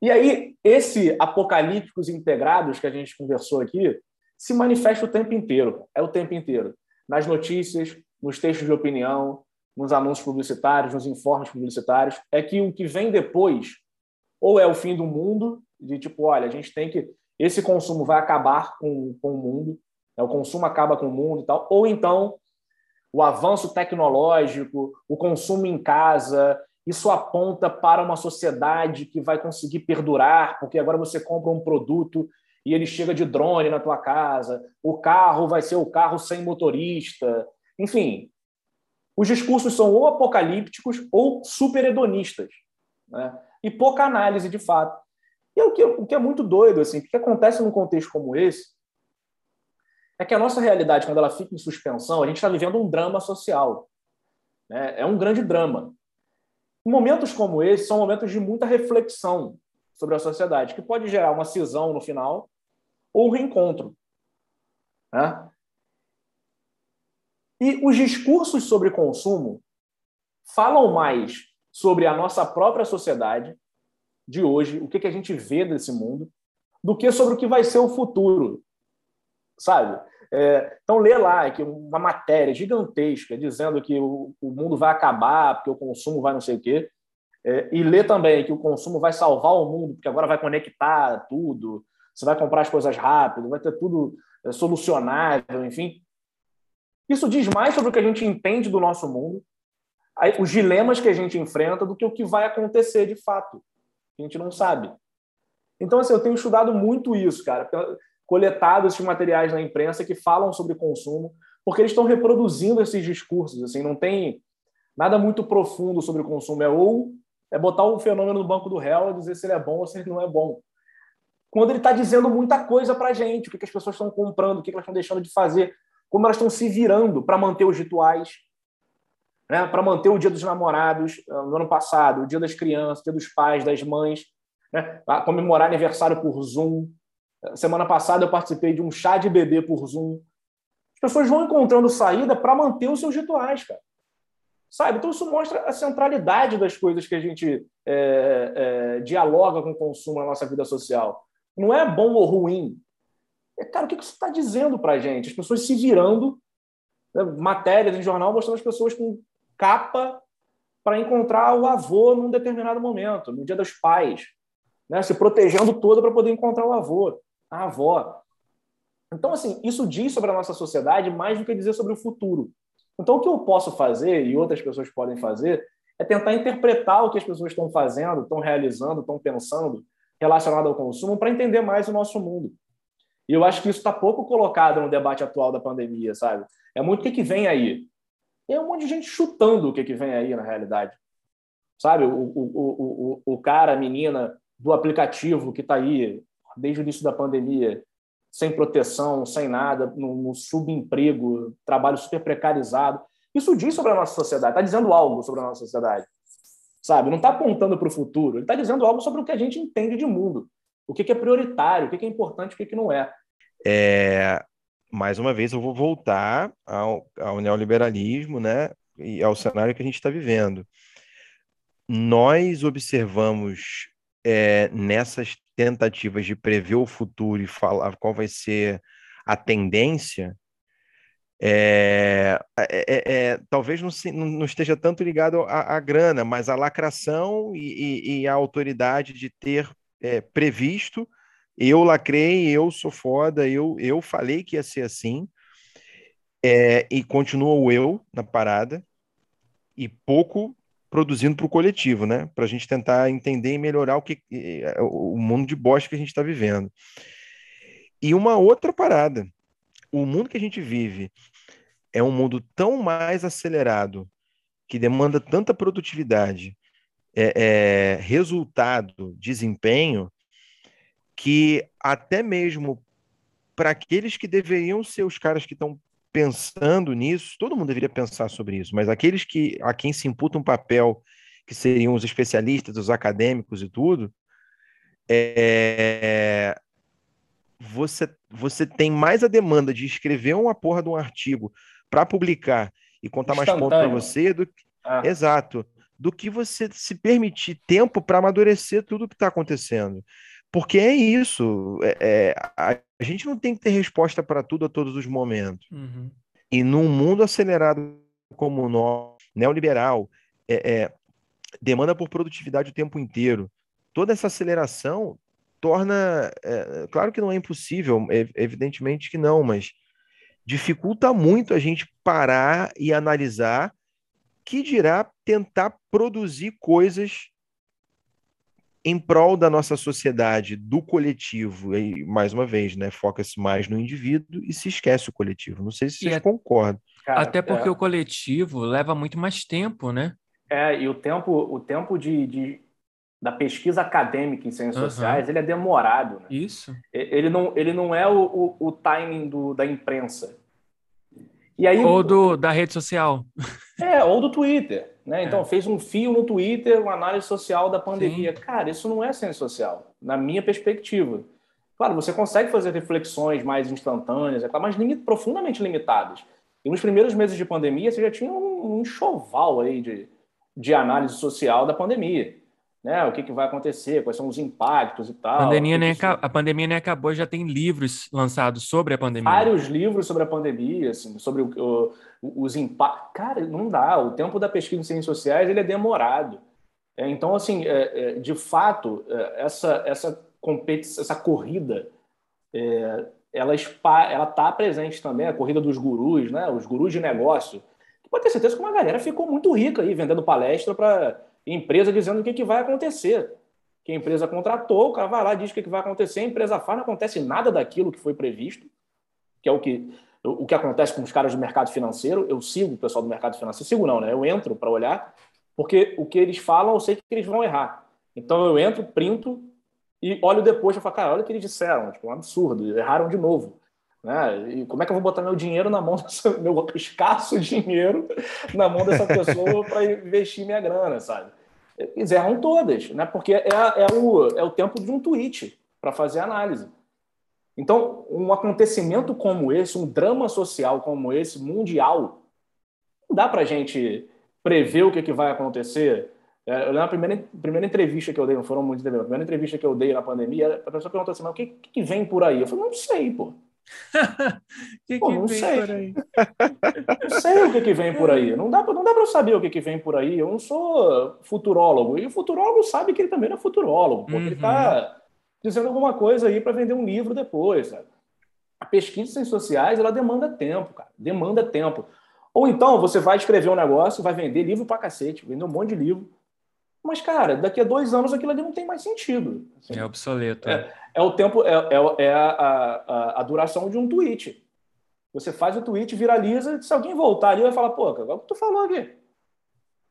E aí, esse apocalípticos integrados que a gente conversou aqui se manifesta o tempo inteiro, é o tempo inteiro. Nas notícias, nos textos de opinião, nos anúncios publicitários, nos informes publicitários, é que o que vem depois ou é o fim do mundo, de tipo, olha, a gente tem que. Esse consumo vai acabar com, com o mundo, né? o consumo acaba com o mundo e tal, ou então o avanço tecnológico, o consumo em casa, isso aponta para uma sociedade que vai conseguir perdurar, porque agora você compra um produto e ele chega de drone na tua casa, o carro vai ser o carro sem motorista, enfim, os discursos são ou apocalípticos ou super hedonistas, né? e pouca análise de fato. E é o que, o que é muito doido, assim, o que acontece num contexto como esse é que a nossa realidade, quando ela fica em suspensão, a gente está vivendo um drama social. Né? É um grande drama. Momentos como esse são momentos de muita reflexão sobre a sociedade, que pode gerar uma cisão no final ou um reencontro. Né? E os discursos sobre consumo falam mais sobre a nossa própria sociedade de hoje, o que, que a gente vê desse mundo, do que sobre o que vai ser o futuro, sabe? É, então, lê lá que uma matéria gigantesca dizendo que o, o, mundo vai acabar porque o consumo vai não sei o quê, é, e lê também que o consumo vai salvar o mundo porque agora vai conectar tudo, você vai comprar as coisas rápido, vai ter tudo é, solucionável, enfim. Isso diz mais sobre o que a gente entende do nosso mundo, os dilemas que a gente enfrenta, do que o que vai acontecer de fato. A gente não sabe. Então, assim, eu tenho estudado muito isso, cara, coletado esses materiais na imprensa que falam sobre consumo, porque eles estão reproduzindo esses discursos. Assim, não tem nada muito profundo sobre o consumo. É ou é botar o fenômeno no banco do réu e dizer se ele é bom ou se ele não é bom. Quando ele está dizendo muita coisa para a gente, o que, que as pessoas estão comprando, o que, que elas estão deixando de fazer, como elas estão se virando para manter os rituais, né, para manter o Dia dos Namorados ah, no ano passado, o Dia das Crianças, o Dia dos Pais, das Mães, né, comemorar aniversário por Zoom. Semana passada eu participei de um chá de bebê por Zoom. As pessoas vão encontrando saída para manter os seus rituais, cara. Sabe? Então isso mostra a centralidade das coisas que a gente é, é, dialoga com o consumo na nossa vida social. Não é bom ou ruim. É, cara, o que isso está dizendo para a gente? As pessoas se virando, né, matérias em jornal mostrando as pessoas com capa para encontrar o avô num determinado momento, no dia dos pais, né? se protegendo toda para poder encontrar o avô, a avó. Então, assim, isso diz sobre a nossa sociedade mais do que dizer sobre o futuro. Então, o que eu posso fazer, e outras pessoas podem fazer, é tentar interpretar o que as pessoas estão fazendo, estão realizando, estão pensando relacionado ao consumo para entender mais o nosso mundo. E eu acho que isso está pouco colocado no debate atual da pandemia, sabe? É muito o que, vem aí é um monte de gente chutando o que, que vem aí na realidade. Sabe, o, o, o, o cara, a menina do aplicativo que está aí desde o início da pandemia, sem proteção, sem nada, no, no subemprego, trabalho super precarizado. Isso diz sobre a nossa sociedade, está dizendo algo sobre a nossa sociedade. Sabe, não está apontando para o futuro, ele está dizendo algo sobre o que a gente entende de mundo. O que, que é prioritário, o que, que é importante, o que, que não é. É, mais uma vez, eu vou voltar ao, ao neoliberalismo, né, e ao cenário que a gente está vivendo. Nós observamos é, nessas tentativas de prever o futuro e falar qual vai ser a tendência, é, é, é, é talvez não, se, não, esteja tanto ligado à, à grana, mas à lacração e, e, e à autoridade de ter é, previsto eu lacrei, eu sou foda, eu, eu falei que ia ser assim, é, e continua o eu na parada, e pouco produzindo para o coletivo, né? Para a gente tentar entender e melhorar o, que, o mundo de bosta que a gente está vivendo. E uma outra parada, o mundo que a gente vive é um mundo tão mais acelerado, que demanda tanta produtividade, é, é, resultado, desempenho, que até mesmo para aqueles que deveriam ser os caras que estão pensando nisso, todo mundo deveria pensar sobre isso, mas aqueles que a quem se imputa um papel que seriam os especialistas, os acadêmicos e tudo, é, você, você tem mais a demanda de escrever uma porra de um artigo para publicar e contar mais pontos para você do ah. exato do que você se permitir tempo para amadurecer tudo que está acontecendo. Porque é isso. É, é, a, a, gente não tem que ter resposta para tudo a todos os momentos. Uhum. E num mundo acelerado como o nosso, neoliberal, é, é, demanda por produtividade o tempo inteiro. Toda essa aceleração torna. É, claro que não é impossível, evidentemente que não, mas dificulta muito a gente parar e analisar que dirá tentar produzir coisas em prol da nossa sociedade, do coletivo, e mais uma vez, né, foca-se mais no indivíduo e se esquece o coletivo. Não sei se vocês é... concordam. Cara, Até porque é... o coletivo leva muito mais tempo, né? É, e o tempo, o tempo de, de da pesquisa acadêmica em ciências uhum. sociais, ele é demorado. Né? Isso. Ele não, ele não é o, o, o timing do, da imprensa. E aí, ou do, da rede social. É, ou do Twitter. Né? Então, é. fez um fio no Twitter, uma análise social da pandemia. Sim. Cara, isso não é ciência social, na minha perspectiva. Claro, você consegue fazer reflexões mais instantâneas, é mas profundamente limitadas. E nos primeiros meses de pandemia, você já tinha um, um enxoval aí de, de análise social da pandemia né? O que, que vai acontecer, quais são os impactos e tal. A pandemia, nem, isso... a pandemia nem acabou, já tem livros lançados sobre a pandemia. Vários livros sobre a pandemia, assim, sobre o, o, os impactos. Cara, não dá. O tempo da pesquisa em ciências sociais ele é demorado. É, então, assim, é, é, de fato, é, essa, essa competição, essa corrida, é, ela está presente também, a corrida dos gurus, né? Os gurus de negócio. Pode ter certeza que uma galera ficou muito rica aí vendendo palestra para empresa dizendo o que, que vai acontecer. Que a empresa contratou, o cara vai lá, diz o que, que vai acontecer, a empresa faz, não acontece nada daquilo que foi previsto, que é o que, o que acontece com os caras do mercado financeiro. Eu sigo o pessoal do mercado financeiro, sigo não, né? Eu entro para olhar, porque o que eles falam, eu sei que eles vão errar. Então eu entro, printo e olho depois e falo, cara, olha o que eles disseram, tipo, um absurdo, erraram de novo. Né? E como é que eu vou botar meu dinheiro na mão, *laughs* dessa, meu escasso dinheiro na mão dessa pessoa para investir minha grana, sabe? Eles erram todas, né? porque é, é, o, é o tempo de um tweet para fazer análise. Então, um acontecimento como esse, um drama social como esse, mundial, não dá para a gente prever o que, que vai acontecer. É, na primeira, primeira entrevista que eu dei, não foram muitas entrevistas, a primeira entrevista que eu dei na pandemia, a pessoa perguntou assim, mas o que, que vem por aí? Eu falei, não sei, pô. *laughs* que pô, que não sei. *laughs* não sei o que, que vem por aí. Não dá, não dá para eu saber o que, que vem por aí. Eu não sou futurólogo. E o futurólogo sabe que ele também não é futurólogo, porque uhum. ele está dizendo alguma coisa aí para vender um livro depois. Sabe? A pesquisa em ciências sociais ela demanda tempo, cara. Demanda tempo. Ou então você vai escrever um negócio, vai vender livro para cacete, vender um monte de livro. Mas, cara, daqui a dois anos aquilo ali não tem mais sentido. Assim. É obsoleto. É, é o tempo, é, é, é a, a, a, duração de um tweet. Você faz o tweet, viraliza, se alguém voltar ali, vai falar, pô, agora o que tu falou aqui?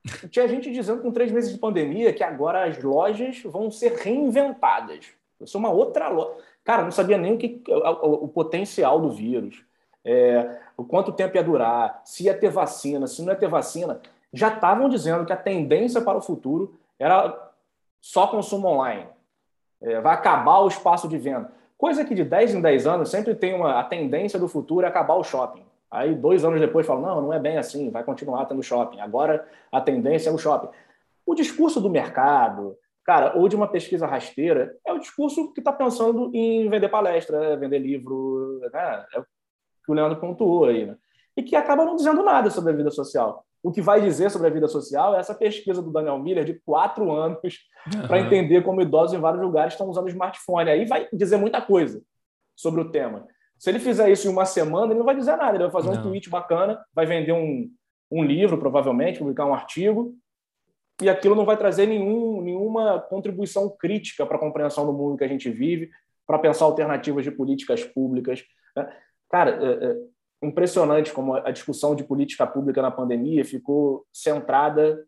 *laughs* Tinha gente dizendo com três meses de pandemia que agora as lojas vão ser reinventadas. Isso é uma outra loja. Cara, não sabia nem o, que, o, o potencial do vírus, é, o quanto tempo ia durar, se ia ter vacina, se não ia ter vacina. Já estavam dizendo que a tendência para o futuro era só consumo online. É, vai acabar o espaço de venda. Coisa que de 10 em 10 anos sempre tem uma a tendência do futuro é acabar o shopping. Aí, dois anos depois, falam: não, não é bem assim, vai continuar tendo shopping. Agora a tendência é o shopping. O discurso do mercado, cara, ou de uma pesquisa rasteira, é o discurso que está pensando em vender palestra, vender livro, né? É o que o Leandro pontuou aí, né? E que acaba não dizendo nada sobre a vida social o que vai dizer sobre a vida social é essa pesquisa do Daniel Miller de quatro anos uhum. para entender como idosos em vários lugares estão usando smartphone. Aí vai dizer muita coisa sobre o tema. Se ele fizer isso em uma semana, ele não vai dizer nada. Ele vai fazer não. um tweet bacana, vai vender um, um livro, provavelmente, publicar um artigo, e aquilo não vai trazer nenhum, nenhuma contribuição crítica para a compreensão do mundo que a gente vive, para pensar alternativas de políticas públicas. Né? Cara, é, é, impressionante como a discussão de política pública na pandemia ficou centrada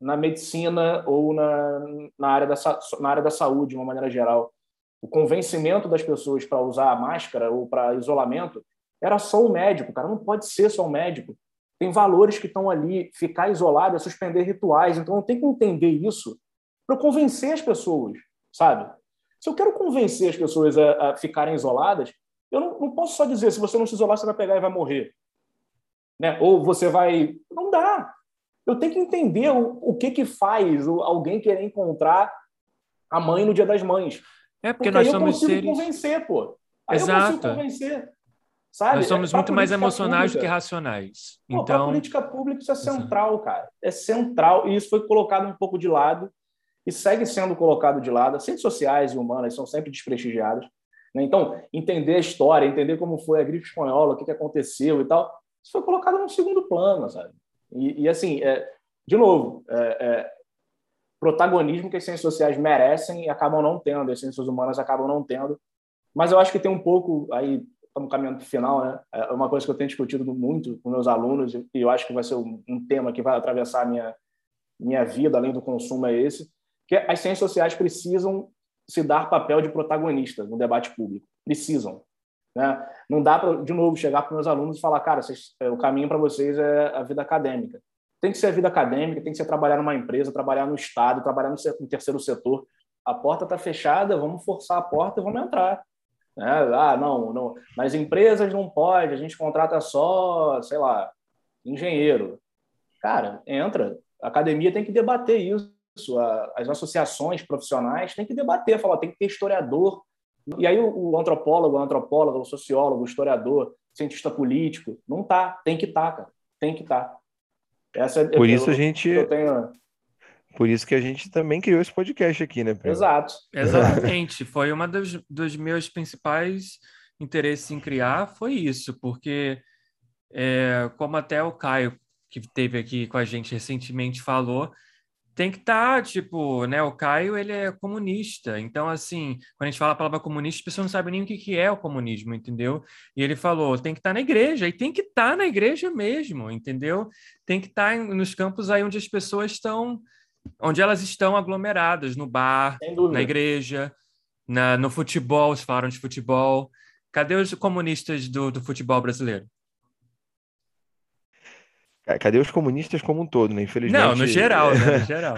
na medicina ou na, na, área, da, na área da saúde, de uma maneira geral. O convencimento das pessoas para usar a máscara ou para isolamento era só o médico, cara, não pode ser só o médico. Tem valores que estão ali, ficar isolado é suspender rituais, então eu tenho que entender isso para convencer as pessoas, sabe? Se eu quero convencer as pessoas a, a ficarem isoladas, eu não, não, posso só dizer, se você não se isolar, você vai pegar e vai morrer. Né? Ou você vai. Não dá. Eu tenho que entender o, o que, que faz alguém querer encontrar a mãe no dia das mães. É, porque, porque nós somos eu consigo seres... convencer, pô. Aí Exato. convencer. Sabe? Nós somos é, muito mais emocionais pública. do que racionais. Pô, então, a política pública isso é central, Exato. cara. É central. E isso foi colocado um pouco de lado e segue sendo colocado de lado. As ciências sociais e humanas são sempre desprestigiadas. Né? Então, entender a história, entender como foi a gripe espanhola, o que, que aconteceu e tal, isso foi colocado no segundo plano, sabe? E, e assim, é, de novo, é, é, protagonismo que as ciências sociais merecem e acabam não tendo, as ciências humanas acabam não tendo. Mas eu acho que tem um pouco, aí estamos caminhando para o final, né? É uma coisa que eu tenho discutido muito com meus alunos e eu acho que vai ser um, um tema que vai atravessar a minha, minha vida, além do consumo, é esse, que as ciências sociais precisam se dar papel de protagonista no debate público. Precisam. Né? Não dá para, de novo, chegar para meus alunos e falar, cara, vocês, é, o caminho para vocês é a vida acadêmica. Tem que ser a vida acadêmica, tem que ser trabalhar numa empresa, trabalhar no Estado, trabalhar no, terceiro setor. A porta está fechada, vamos forçar a porta e vamos entrar. Né? Ah, não, não, nas empresas não pode, a gente contrata só, sei lá, engenheiro. Cara, entra. A academia tem que debater isso isso, a, as associações profissionais têm que debater, falar, tem que ter historiador. E aí o, o antropólogo, a antropóloga, o sociólogo, o historiador, o cientista político, não tá, tem que estar, tá, cara, tem que estar. Tá. Essa, é, Por eu, isso a gente tenho... Por isso que a gente também criou esse podcast aqui, né? Pedro? Exato. Exatamente. Foi uma dos, dos meus principais interesses em criar, foi isso, porque é, como até o Caio, que teve aqui com a gente recentemente, falou, tem que estar, tá, tipo, né? O Caio, ele é comunista. Então, assim, quando a gente fala a palavra comunista, as pessoas não sabem nem o que, que é o comunismo, entendeu? E ele falou, tem que estar tá na igreja. E tem que estar tá na igreja mesmo, entendeu? Tem que estar nos campos aí onde as pessoas estão... Onde elas estão aglomeradas, no bar, na igreja, na, no futebol, se falaram de futebol. Cadê os comunistas do, do futebol brasileiro? Cadê os comunistas como um todo, né? Infelizmente. Não, no geral, né? No geral.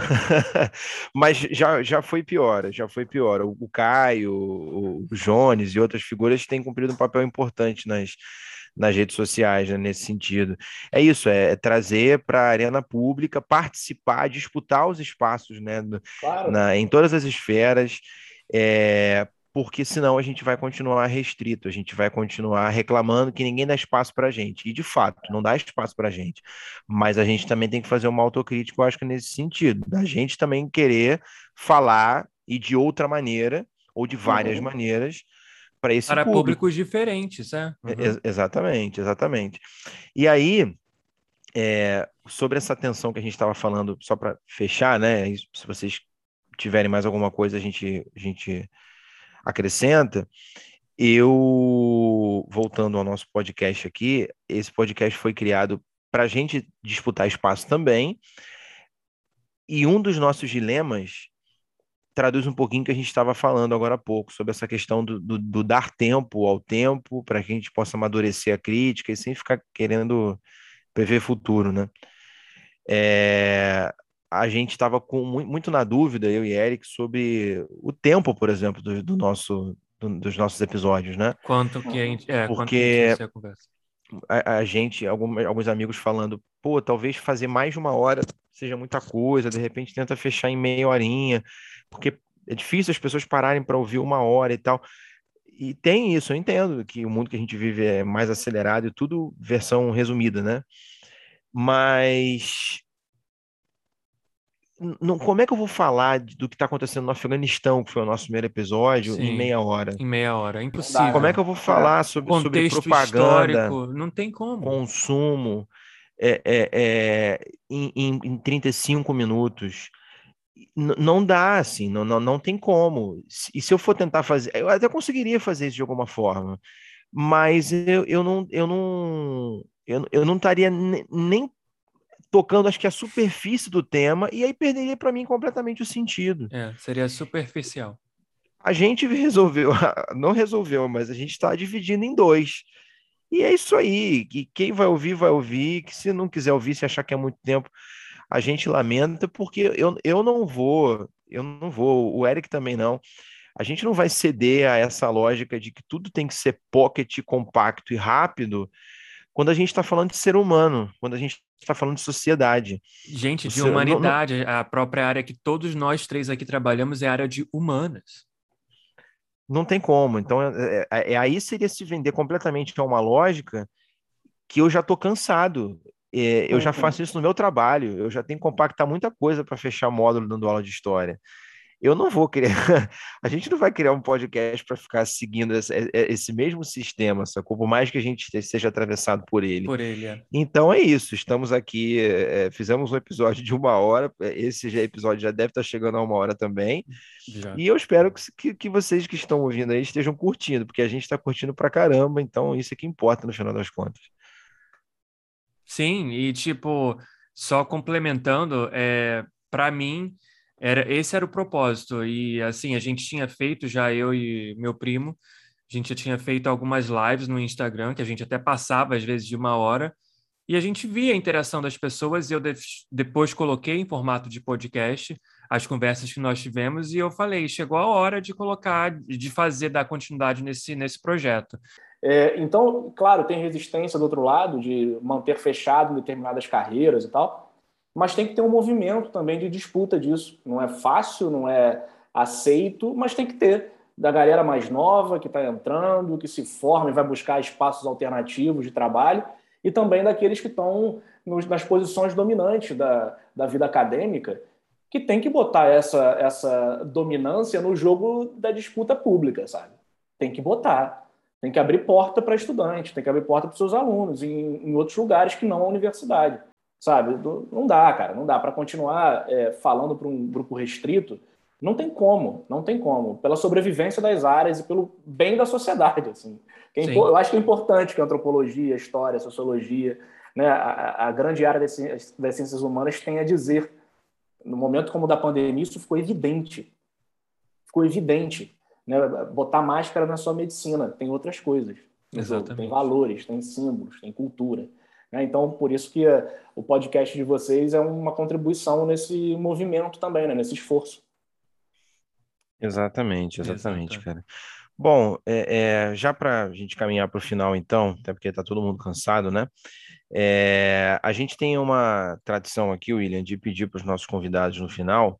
*laughs* Mas já, já foi pior, já foi pior. O, o Caio, o, o Jones e outras figuras têm cumprido um papel importante nas, nas redes sociais, né, nesse sentido. É isso, é, é trazer para a arena pública, participar, disputar os espaços né, claro. na, em todas as esferas, é, porque senão a gente vai continuar restrito, a gente vai continuar reclamando que ninguém dá espaço para a gente. E de fato, não dá espaço para a gente. Mas a gente também tem que fazer uma autocrítica, eu acho que nesse sentido, da gente também querer falar e de outra maneira, ou de várias uhum. maneiras, para esse para público. públicos diferentes, né? Uhum. Ex exatamente, exatamente. E aí, é, sobre essa tensão que a gente estava falando, só para fechar, né? Se vocês tiverem mais alguma coisa, a gente, a gente acrescenta. Eu, voltando ao nosso podcast aqui, esse podcast foi criado para a gente disputar espaço também. E um dos nossos dilemas traduz um pouquinho que a gente estava falando agora há pouco, sobre essa questão do, do, do dar tempo ao tempo, para que a gente possa amadurecer a crítica e sem ficar querendo prever futuro, né? É, a gente estava com muito na dúvida, eu e Eric, sobre o tempo, por exemplo, do, do nosso, do, dos nossos episódios, né? Quanto que a gente, é, Porque a, a, a, gente, algum, alguns amigos falando, pô, talvez fazer mais de uma hora seja muita coisa, de repente tenta fechar em meia horinha, porque é difícil as pessoas pararem para ouvir uma hora e tal. E tem isso, eu entendo que o mundo que a gente vive é mais acelerado e tudo versão resumida, né? Mas não, como é que eu vou falar do que está acontecendo no Afeganistão, que foi o nosso primeiro episódio, Sim, em meia hora? Em meia hora, é impossível. Como é que eu vou falar sobre, sobre propaganda, histórico, não tem como. consumo, é, é, é, em, em, em 35 minutos? não dá, assim, não, não, não tem como. E se eu for tentar fazer, eu até conseguiria fazer isso de alguma forma, mas eu, eu não, eu não, eu, eu não estaria nem tocando, acho que a superfície do tema, e aí perderia para mim completamente o sentido. É, seria superficial. A gente resolveu, *laughs* não resolveu, mas a gente está dividindo em dois. E é isso aí. Que quem vai ouvir, vai ouvir. Que se não quiser ouvir, se achar que é muito tempo, a gente lamenta, porque eu, eu não vou, eu não vou, o Eric também não. A gente não vai ceder a essa lógica de que tudo tem que ser pocket, compacto e rápido, quando a gente está falando de ser humano, quando a gente está falando de sociedade. Gente, de humanidade, a própria área que todos nós três aqui trabalhamos é a área de humanas. Não tem como. Então, é, é, é aí seria se vender completamente a uma lógica que eu já estou cansado. É, eu já faço isso no meu trabalho, eu já tenho que compactar muita coisa para fechar módulo dando aula de história eu não vou criar, *laughs* a gente não vai criar um podcast para ficar seguindo esse, esse, mesmo sistema, sacou? Por mais que a gente seja atravessado por ele. Por ele, é. Então é isso, estamos aqui, é, fizemos um episódio de uma hora, esse já, episódio já deve estar chegando a uma hora também, já. e eu espero que, que vocês que estão ouvindo aí estejam curtindo, porque a gente está curtindo pra caramba, então isso é que importa no final das contas. Sim, e tipo, só complementando, é, para mim era, esse era o propósito. E assim, a gente tinha feito já, eu e meu primo, a gente já tinha feito algumas lives no Instagram, que a gente até passava às vezes de uma hora, e a gente via a interação das pessoas, e eu de depois coloquei em formato de podcast as conversas que nós tivemos, e eu falei, chegou a hora de colocar, de fazer, dar continuidade nesse, nesse projeto. É, então, claro, tem resistência do outro lado, de manter fechado determinadas carreiras e tal, mas tem que ter um movimento também de disputa disso. Não é fácil, não é aceito, mas tem que ter da galera mais nova que está entrando, que se forma e vai buscar espaços alternativos de trabalho, e também daqueles que estão nas posições dominantes da, da vida acadêmica, que tem que botar essa, essa dominância no jogo da disputa pública, sabe? Tem que botar. Tem que abrir porta para estudante, tem que abrir porta para seus alunos em, em outros lugares que não a universidade sabe? Não dá, cara, não dá para continuar é, falando para um grupo restrito. Não tem como, não tem como. Pela sobrevivência das áreas e pelo bem da sociedade, assim. É eu acho que é importante que a antropologia, a história, a sociologia, né, a, a grande área das ciências, das ciências humanas tenha a dizer. No momento como o da pandemia, isso ficou evidente. Ficou evidente. né? botar máscara na sua medicina, tem outras coisas. Exatamente. Tem valores, tem símbolos, tem cultura. Né? Então, por isso que o podcast de vocês é uma contribuição nesse movimento também, né? nesse esforço. Exatamente, exatamente, Exato. cara. Bom, é, é, já para a gente caminhar para o final, então, até porque está todo mundo cansado, né? É, a gente tem uma tradição aqui, William, de pedir para os nossos convidados no final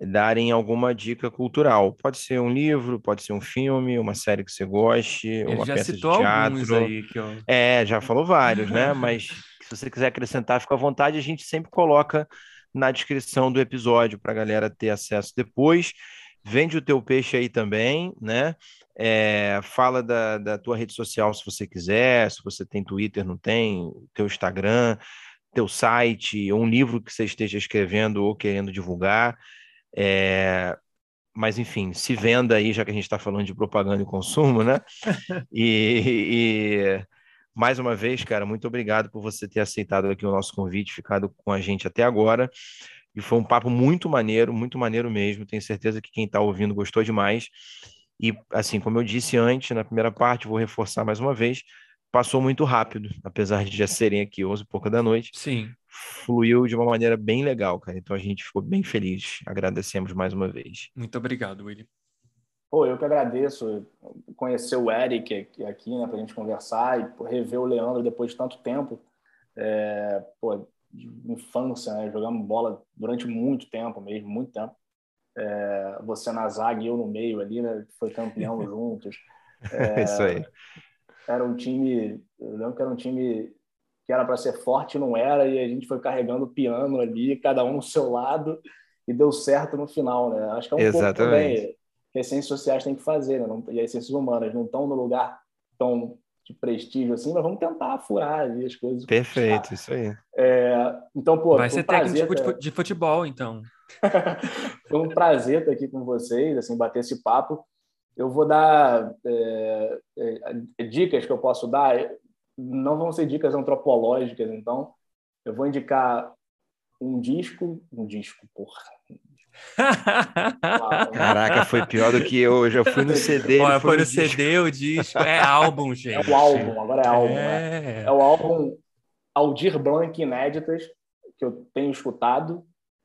darem alguma dica cultural. Pode ser um livro, pode ser um filme, uma série que você goste, Ele uma peça de teatro. Aí que eu... É, já falou vários, né? *laughs* Mas se você quiser acrescentar, fica à vontade. A gente sempre coloca na descrição do episódio para a galera ter acesso depois. Vende o teu peixe aí também, né? É, fala da, da tua rede social se você quiser, se você tem Twitter, não tem, teu Instagram, teu site, um livro que você esteja escrevendo ou querendo divulgar. É, mas, enfim, se venda aí, já que a gente está falando de propaganda e consumo, né? *laughs* e, e, mais uma vez, cara, muito obrigado por você ter aceitado aqui o nosso convite, ficado com a gente até agora. E foi um papo muito maneiro, muito maneiro mesmo. Tenho certeza que quem está ouvindo gostou demais. E, assim, como eu disse antes, na primeira parte, vou reforçar mais uma vez, passou muito rápido, apesar de já serem aqui 11 e pouca da noite. Sim fluiu de uma maneira bem legal, cara. Então a gente ficou bem feliz. Agradecemos mais uma vez. Muito obrigado, William. Pô, eu que agradeço conhecer o Eric aqui, né, para a gente conversar e rever o Leandro depois de tanto tempo. É, pô, de infância, né, jogamos bola durante muito tempo mesmo, muito tempo. É, você na zaga e eu no meio ali, né, foi campeão *laughs* juntos. É, Isso aí. Era um time, eu lembro que era um time que era para ser forte não era, e a gente foi carregando o piano ali, cada um no seu lado, e deu certo no final, né? Acho que é um Exatamente. pouco também que as ciências sociais têm que fazer, né? e as ciências humanas não estão no lugar tão de prestígio assim, mas vamos tentar furar ali as coisas. Perfeito, isso aí. É, então, pô, vai ser um técnico de futebol, então. *laughs* foi um prazer estar aqui com vocês, assim, bater esse papo. Eu vou dar é, é, dicas que eu posso dar não vão ser dicas antropológicas, então eu vou indicar um disco, um disco, porra. *laughs* Caraca, foi pior do que eu. Eu já fui no CD. Olha, foi no disco. CD, o disco. É álbum, gente. É o álbum, agora é álbum. É, né? é o álbum Aldir Blanc Inéditas, que eu tenho escutado.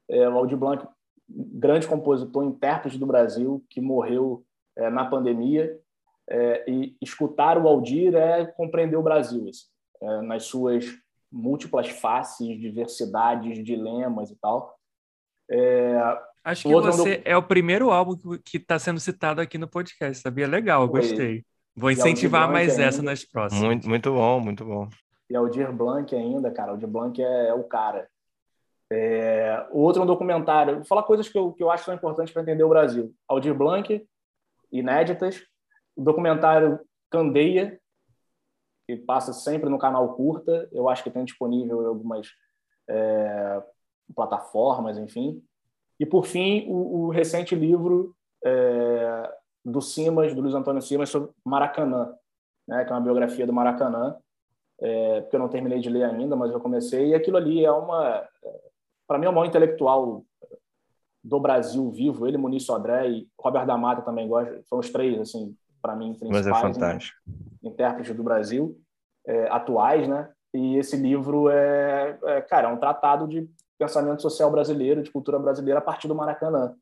É, o Aldir Blanc, grande compositor, intérprete do Brasil, que morreu é, na pandemia é, e escutar o Aldir é compreender o Brasil, assim, é, nas suas múltiplas faces, diversidades, dilemas e tal. É, Acho que você é o primeiro álbum que está sendo citado aqui no podcast, sabia? Legal, Foi. gostei. Vou incentivar mais essa ainda. nas próximas. Muito, muito bom, muito bom. E Aldir Blanc ainda, cara. Aldir Blanc é, é o cara. É, o outro é um documentário. Vou falar coisas que eu, que eu acho que são importantes para entender o Brasil. Aldir Blanc, inéditas. O documentário Candeia, que passa sempre no canal Curta, eu acho que tem disponível em algumas é, plataformas, enfim. E, por fim, o, o recente livro é, do Simas, do Luiz Antônio Simas, sobre Maracanã, né, que é uma biografia do Maracanã, é, porque eu não terminei de ler ainda, mas eu comecei, e aquilo ali é uma... Para mim, é o maior intelectual do Brasil vivo, ele, Muniz Sodré e Robert da Mata também gosta, são os três, assim, para mim, principais Mas é fantástico. intérpretes do Brasil, é, atuais, né? E esse livro é, é, cara, é um tratado de pensamento social brasileiro, de cultura brasileira a partir do Maracanã.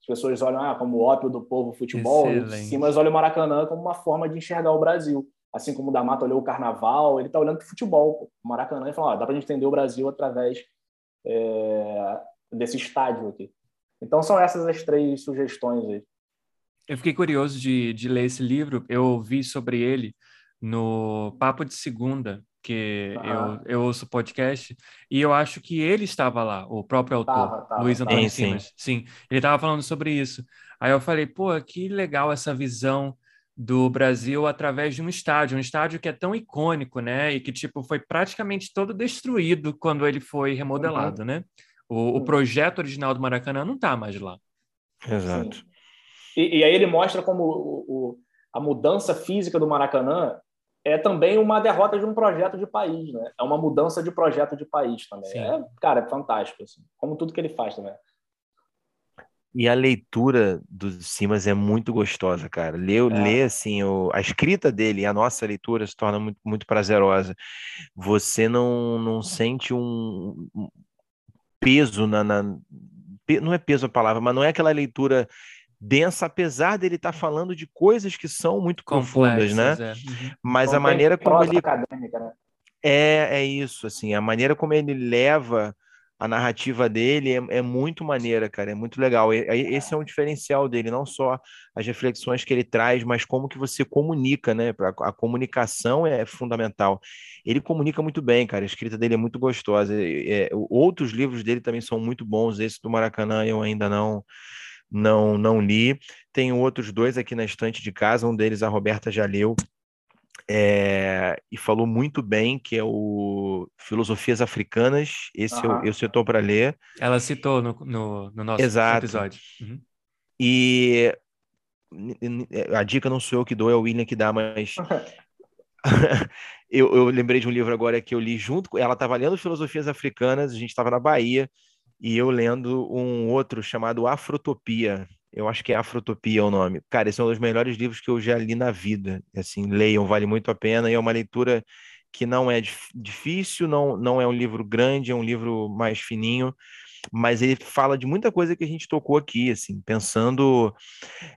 As pessoas olham ah, como o ópio do povo futebol, sim, mas olham o Maracanã como uma forma de enxergar o Brasil. Assim como o D'Amato olhou o Carnaval, ele está olhando para o futebol, o Maracanã, e fala, ah, dá para a gente entender o Brasil através é, desse estádio aqui. Então são essas as três sugestões aí. Eu fiquei curioso de, de ler esse livro. Eu ouvi sobre ele no Papo de Segunda, que eu, eu ouço podcast, e eu acho que ele estava lá, o próprio autor, tava, tava, Luiz Antônio sim, Simas. Sim. sim, ele estava falando sobre isso. Aí eu falei, pô, que legal essa visão do Brasil através de um estádio, um estádio que é tão icônico, né? E que tipo foi praticamente todo destruído quando ele foi remodelado, uhum. né? O, o, projeto original do Maracanã não está mais lá. Exato. E, e aí ele mostra como o, o, a mudança física do Maracanã é também uma derrota de um projeto de país, né? É uma mudança de projeto de país também. Sim. É, cara, é fantástico, assim, como tudo que ele faz também. E a leitura do Simas é muito gostosa, cara. Ler, É. ler assim, o, a escrita dele e a nossa leitura se torna muito, muito prazerosa. Você não, não sente um peso na, na- pe- Não é peso a palavra, mas não é aquela leitura densa, apesar dele estar falando de coisas que são muito profundas, né? Complexas, é. Uhum. Mas a maneira como ele acadêmica, né? é, é isso, assim, a maneira como ele leva a narrativa dele é, é muito maneira, cara, é muito legal. E- Esse é um diferencial dele, não só as reflexões que ele traz, mas como que você comunica, né? Pra- A comunicação é fundamental. Ele comunica muito bem, cara, a escrita dele é muito gostosa. É, outros livros dele também são muito bons, esse do Maracanã eu ainda não não não li. Tenho outros dois aqui na estante de casa, um deles a Roberta já leu é, e falou muito bem, que é o Filosofias Africanas. Esse eu, Aham. esse eu estou para ler. Ela citou no, no, no nosso Exato. episódio. Uhum. E a dica não sou eu que dou, é o William que dá, mas *laughs* *laughs* eu, eu lembrei de um livro agora que eu li junto com ela, estava lendo Filosofias Africanas, a gente estava na Bahia, e eu lendo um outro chamado Afrotopia. Eu acho que é Afrotopia o nome. Cara, esse é um dos melhores livros que eu já li na vida. Assim, leiam, vale muito a pena, e é uma leitura que não é dif- difícil, não, não é um livro grande, é um livro mais fininho, mas ele fala de muita coisa que a gente tocou aqui, assim, pensando,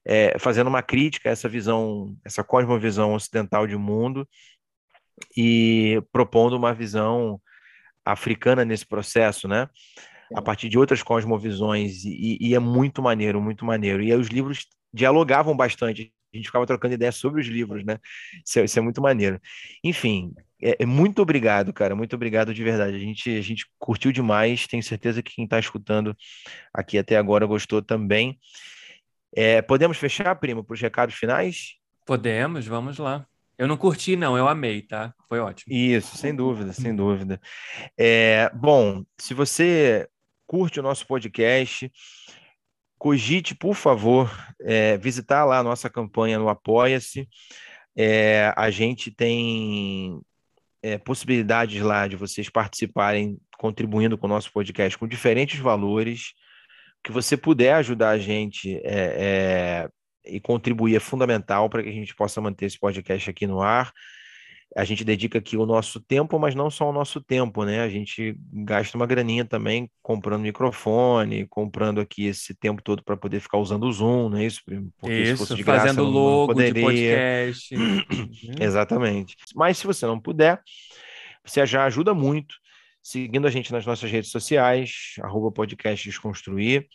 é, fazendo uma crítica a essa visão, essa cosmovisão ocidental de mundo e propondo uma visão africana nesse processo, né? A partir de outras cosmovisões, e, e é muito maneiro, muito maneiro. E aí os livros dialogavam bastante, a gente ficava trocando ideias sobre os livros, né? Isso é, isso é muito maneiro. Enfim, é, é muito obrigado, cara, muito obrigado de verdade. A gente, a gente curtiu demais, tenho certeza que quem está escutando aqui até agora gostou também. É, podemos fechar, primo, para os recados finais? Podemos, vamos lá. Eu não curti, não, eu amei, tá? Foi ótimo. Isso, sem dúvida, sem dúvida. É, bom, se você curte o nosso podcast, cogite, por favor, é, visitar lá a nossa campanha no Apoia-se. É, a gente tem é, possibilidades lá de vocês participarem, contribuindo com o nosso podcast com diferentes valores. Que você puder ajudar a gente é, é, e contribuir é fundamental para que a gente possa manter esse podcast aqui no ar. A gente dedica aqui o nosso tempo, mas não só o nosso tempo, né? A gente gasta uma graninha também comprando microfone, comprando aqui esse tempo todo para poder ficar usando o Zoom, não é isso? Porque se fosse Isso, de graça, fazendo não- não logo de podcast. *clears throat* Exatamente. Mas se você não puder, você já ajuda muito seguindo a gente nas nossas redes sociais, arroba podcast Desconstruir.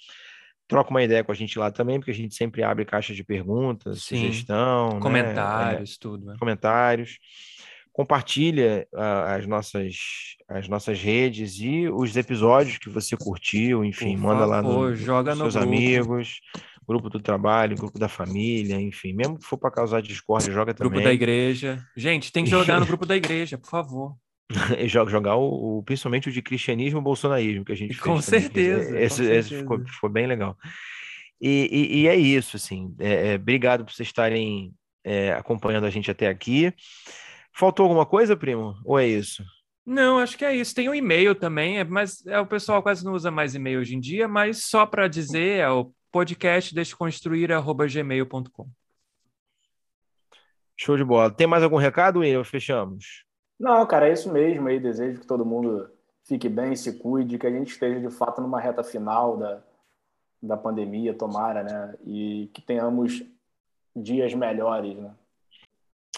Troca uma ideia com a gente lá também, porque a gente sempre abre caixa de perguntas, Sim. sugestão, né? Comentários, tudo. né? É, comentários. Compartilha ah, as nossas, as nossas redes e os episódios que você curtiu, enfim, Por manda lá no, joga nos no seus grupo. amigos, grupo do trabalho, grupo da família, enfim, mesmo que for para causar discórdia, joga Grupo também. da igreja. Gente, tem que *laughs* jogar no grupo da igreja, por favor. E joga, jogar o, o- principalmente o de cristianismo e bolsonarismo que a gente Com fez também, certeza, com Esse, esse ficou, certeza. ficou bem legal. E, e- e é isso, assim. é- é, obrigado por vocês estarem é, acompanhando a gente até aqui. Faltou alguma coisa, primo? Ou é isso? Não, acho que é isso. Tem um e-mail também, é, mas é, o pessoal quase não usa mais e-mail hoje em dia, mas só para dizer é o podcast desconstruir@gmail.com. Show de bola. Tem mais algum recado, William? Fechamos. Não, cara, é isso mesmo aí. Desejo que todo mundo fique bem, se cuide, que a gente esteja de fato numa reta final da, da pandemia, tomara, né? E que tenhamos dias melhores, né?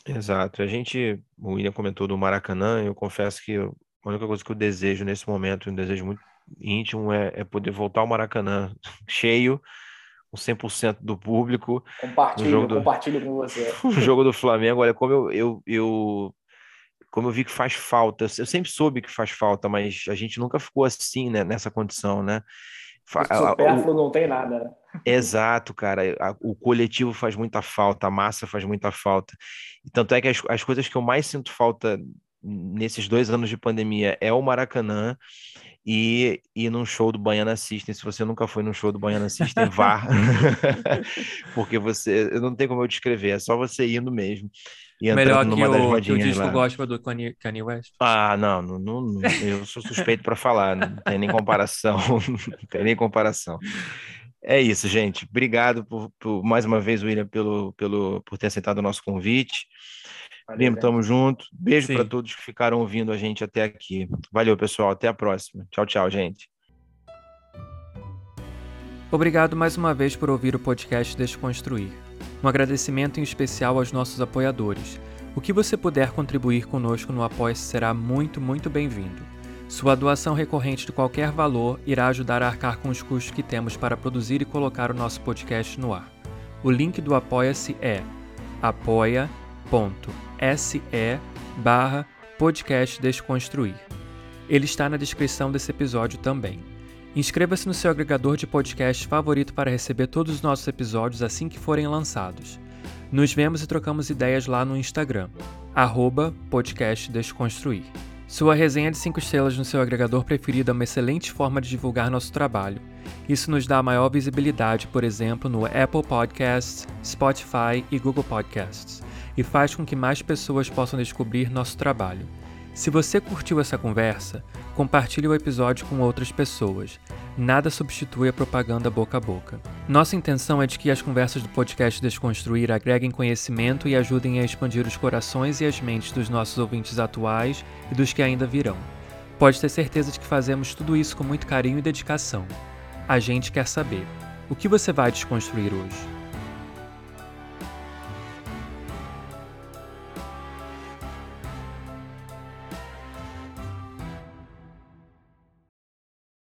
Exato. A gente, o William comentou do Maracanã, eu confesso que a única coisa que eu desejo nesse momento, um desejo muito íntimo, é, é poder voltar ao Maracanã *laughs* cheio, com 100% do público, Compartilho, do- compartilho com você. *laughs* o jogo do Flamengo, olha, como eu, eu, eu- como eu vi que faz falta, eu sempre soube que faz falta, mas a gente nunca ficou assim, né, nessa condição, né? O supérfluo não tem nada, né? Exato, cara. O coletivo faz muita falta, a massa faz muita falta. E tanto é que as, as coisas que eu mais sinto falta nesses dois anos de pandemia é o Maracanã e ir num show do Baiana System. Se você nunca foi num show do Baiana System, vá. *laughs* *laughs* Porque você, eu não tenho como eu descrever, é só você indo mesmo. E Melhor que numa das o, que o disco lá. gospel do Kanye, Kanye West. Ah, não, não, não, eu sou suspeito para falar, não tem nem comparação, *laughs* não tem nem comparação. É isso, gente. Obrigado por, por mais uma vez, William, pelo, pelo, por ter aceitado o nosso convite. Valeu, tamo junto. Beijo para todos que ficaram ouvindo a gente até aqui. Valeu, pessoal. Até a próxima. Tchau, tchau, gente. Obrigado mais uma vez por ouvir o podcast Desconstruir. Um agradecimento em especial aos nossos apoiadores. O que você puder contribuir conosco no apoia será muito, muito bem-vindo. Sua doação recorrente de qualquer valor irá ajudar a arcar com os custos que temos para produzir e colocar o nosso podcast no ar. O link do Apoia-se é apoia.se barra podcast Desconstruir. Ele está na descrição desse episódio também. Inscreva-se no seu agregador de podcast favorito para receber todos os nossos episódios assim que forem lançados. Nos vemos e trocamos ideias lá no Instagram, arroba podcast Desconstruir. Sua resenha de 5 estrelas no seu agregador preferido é uma excelente forma de divulgar nosso trabalho. Isso nos dá maior visibilidade, por exemplo, no Apple Podcasts, Spotify e Google Podcasts, e faz com que mais pessoas possam descobrir nosso trabalho. Se você curtiu essa conversa, compartilhe o episódio com outras pessoas. Nada substitui a propaganda boca a boca. Nossa intenção é de que as conversas do podcast Desconstruir agreguem conhecimento e ajudem a expandir os corações e as mentes dos nossos ouvintes atuais e dos que ainda virão. Pode ter certeza de que fazemos tudo isso com muito carinho e dedicação. A gente quer saber: o que você vai desconstruir hoje?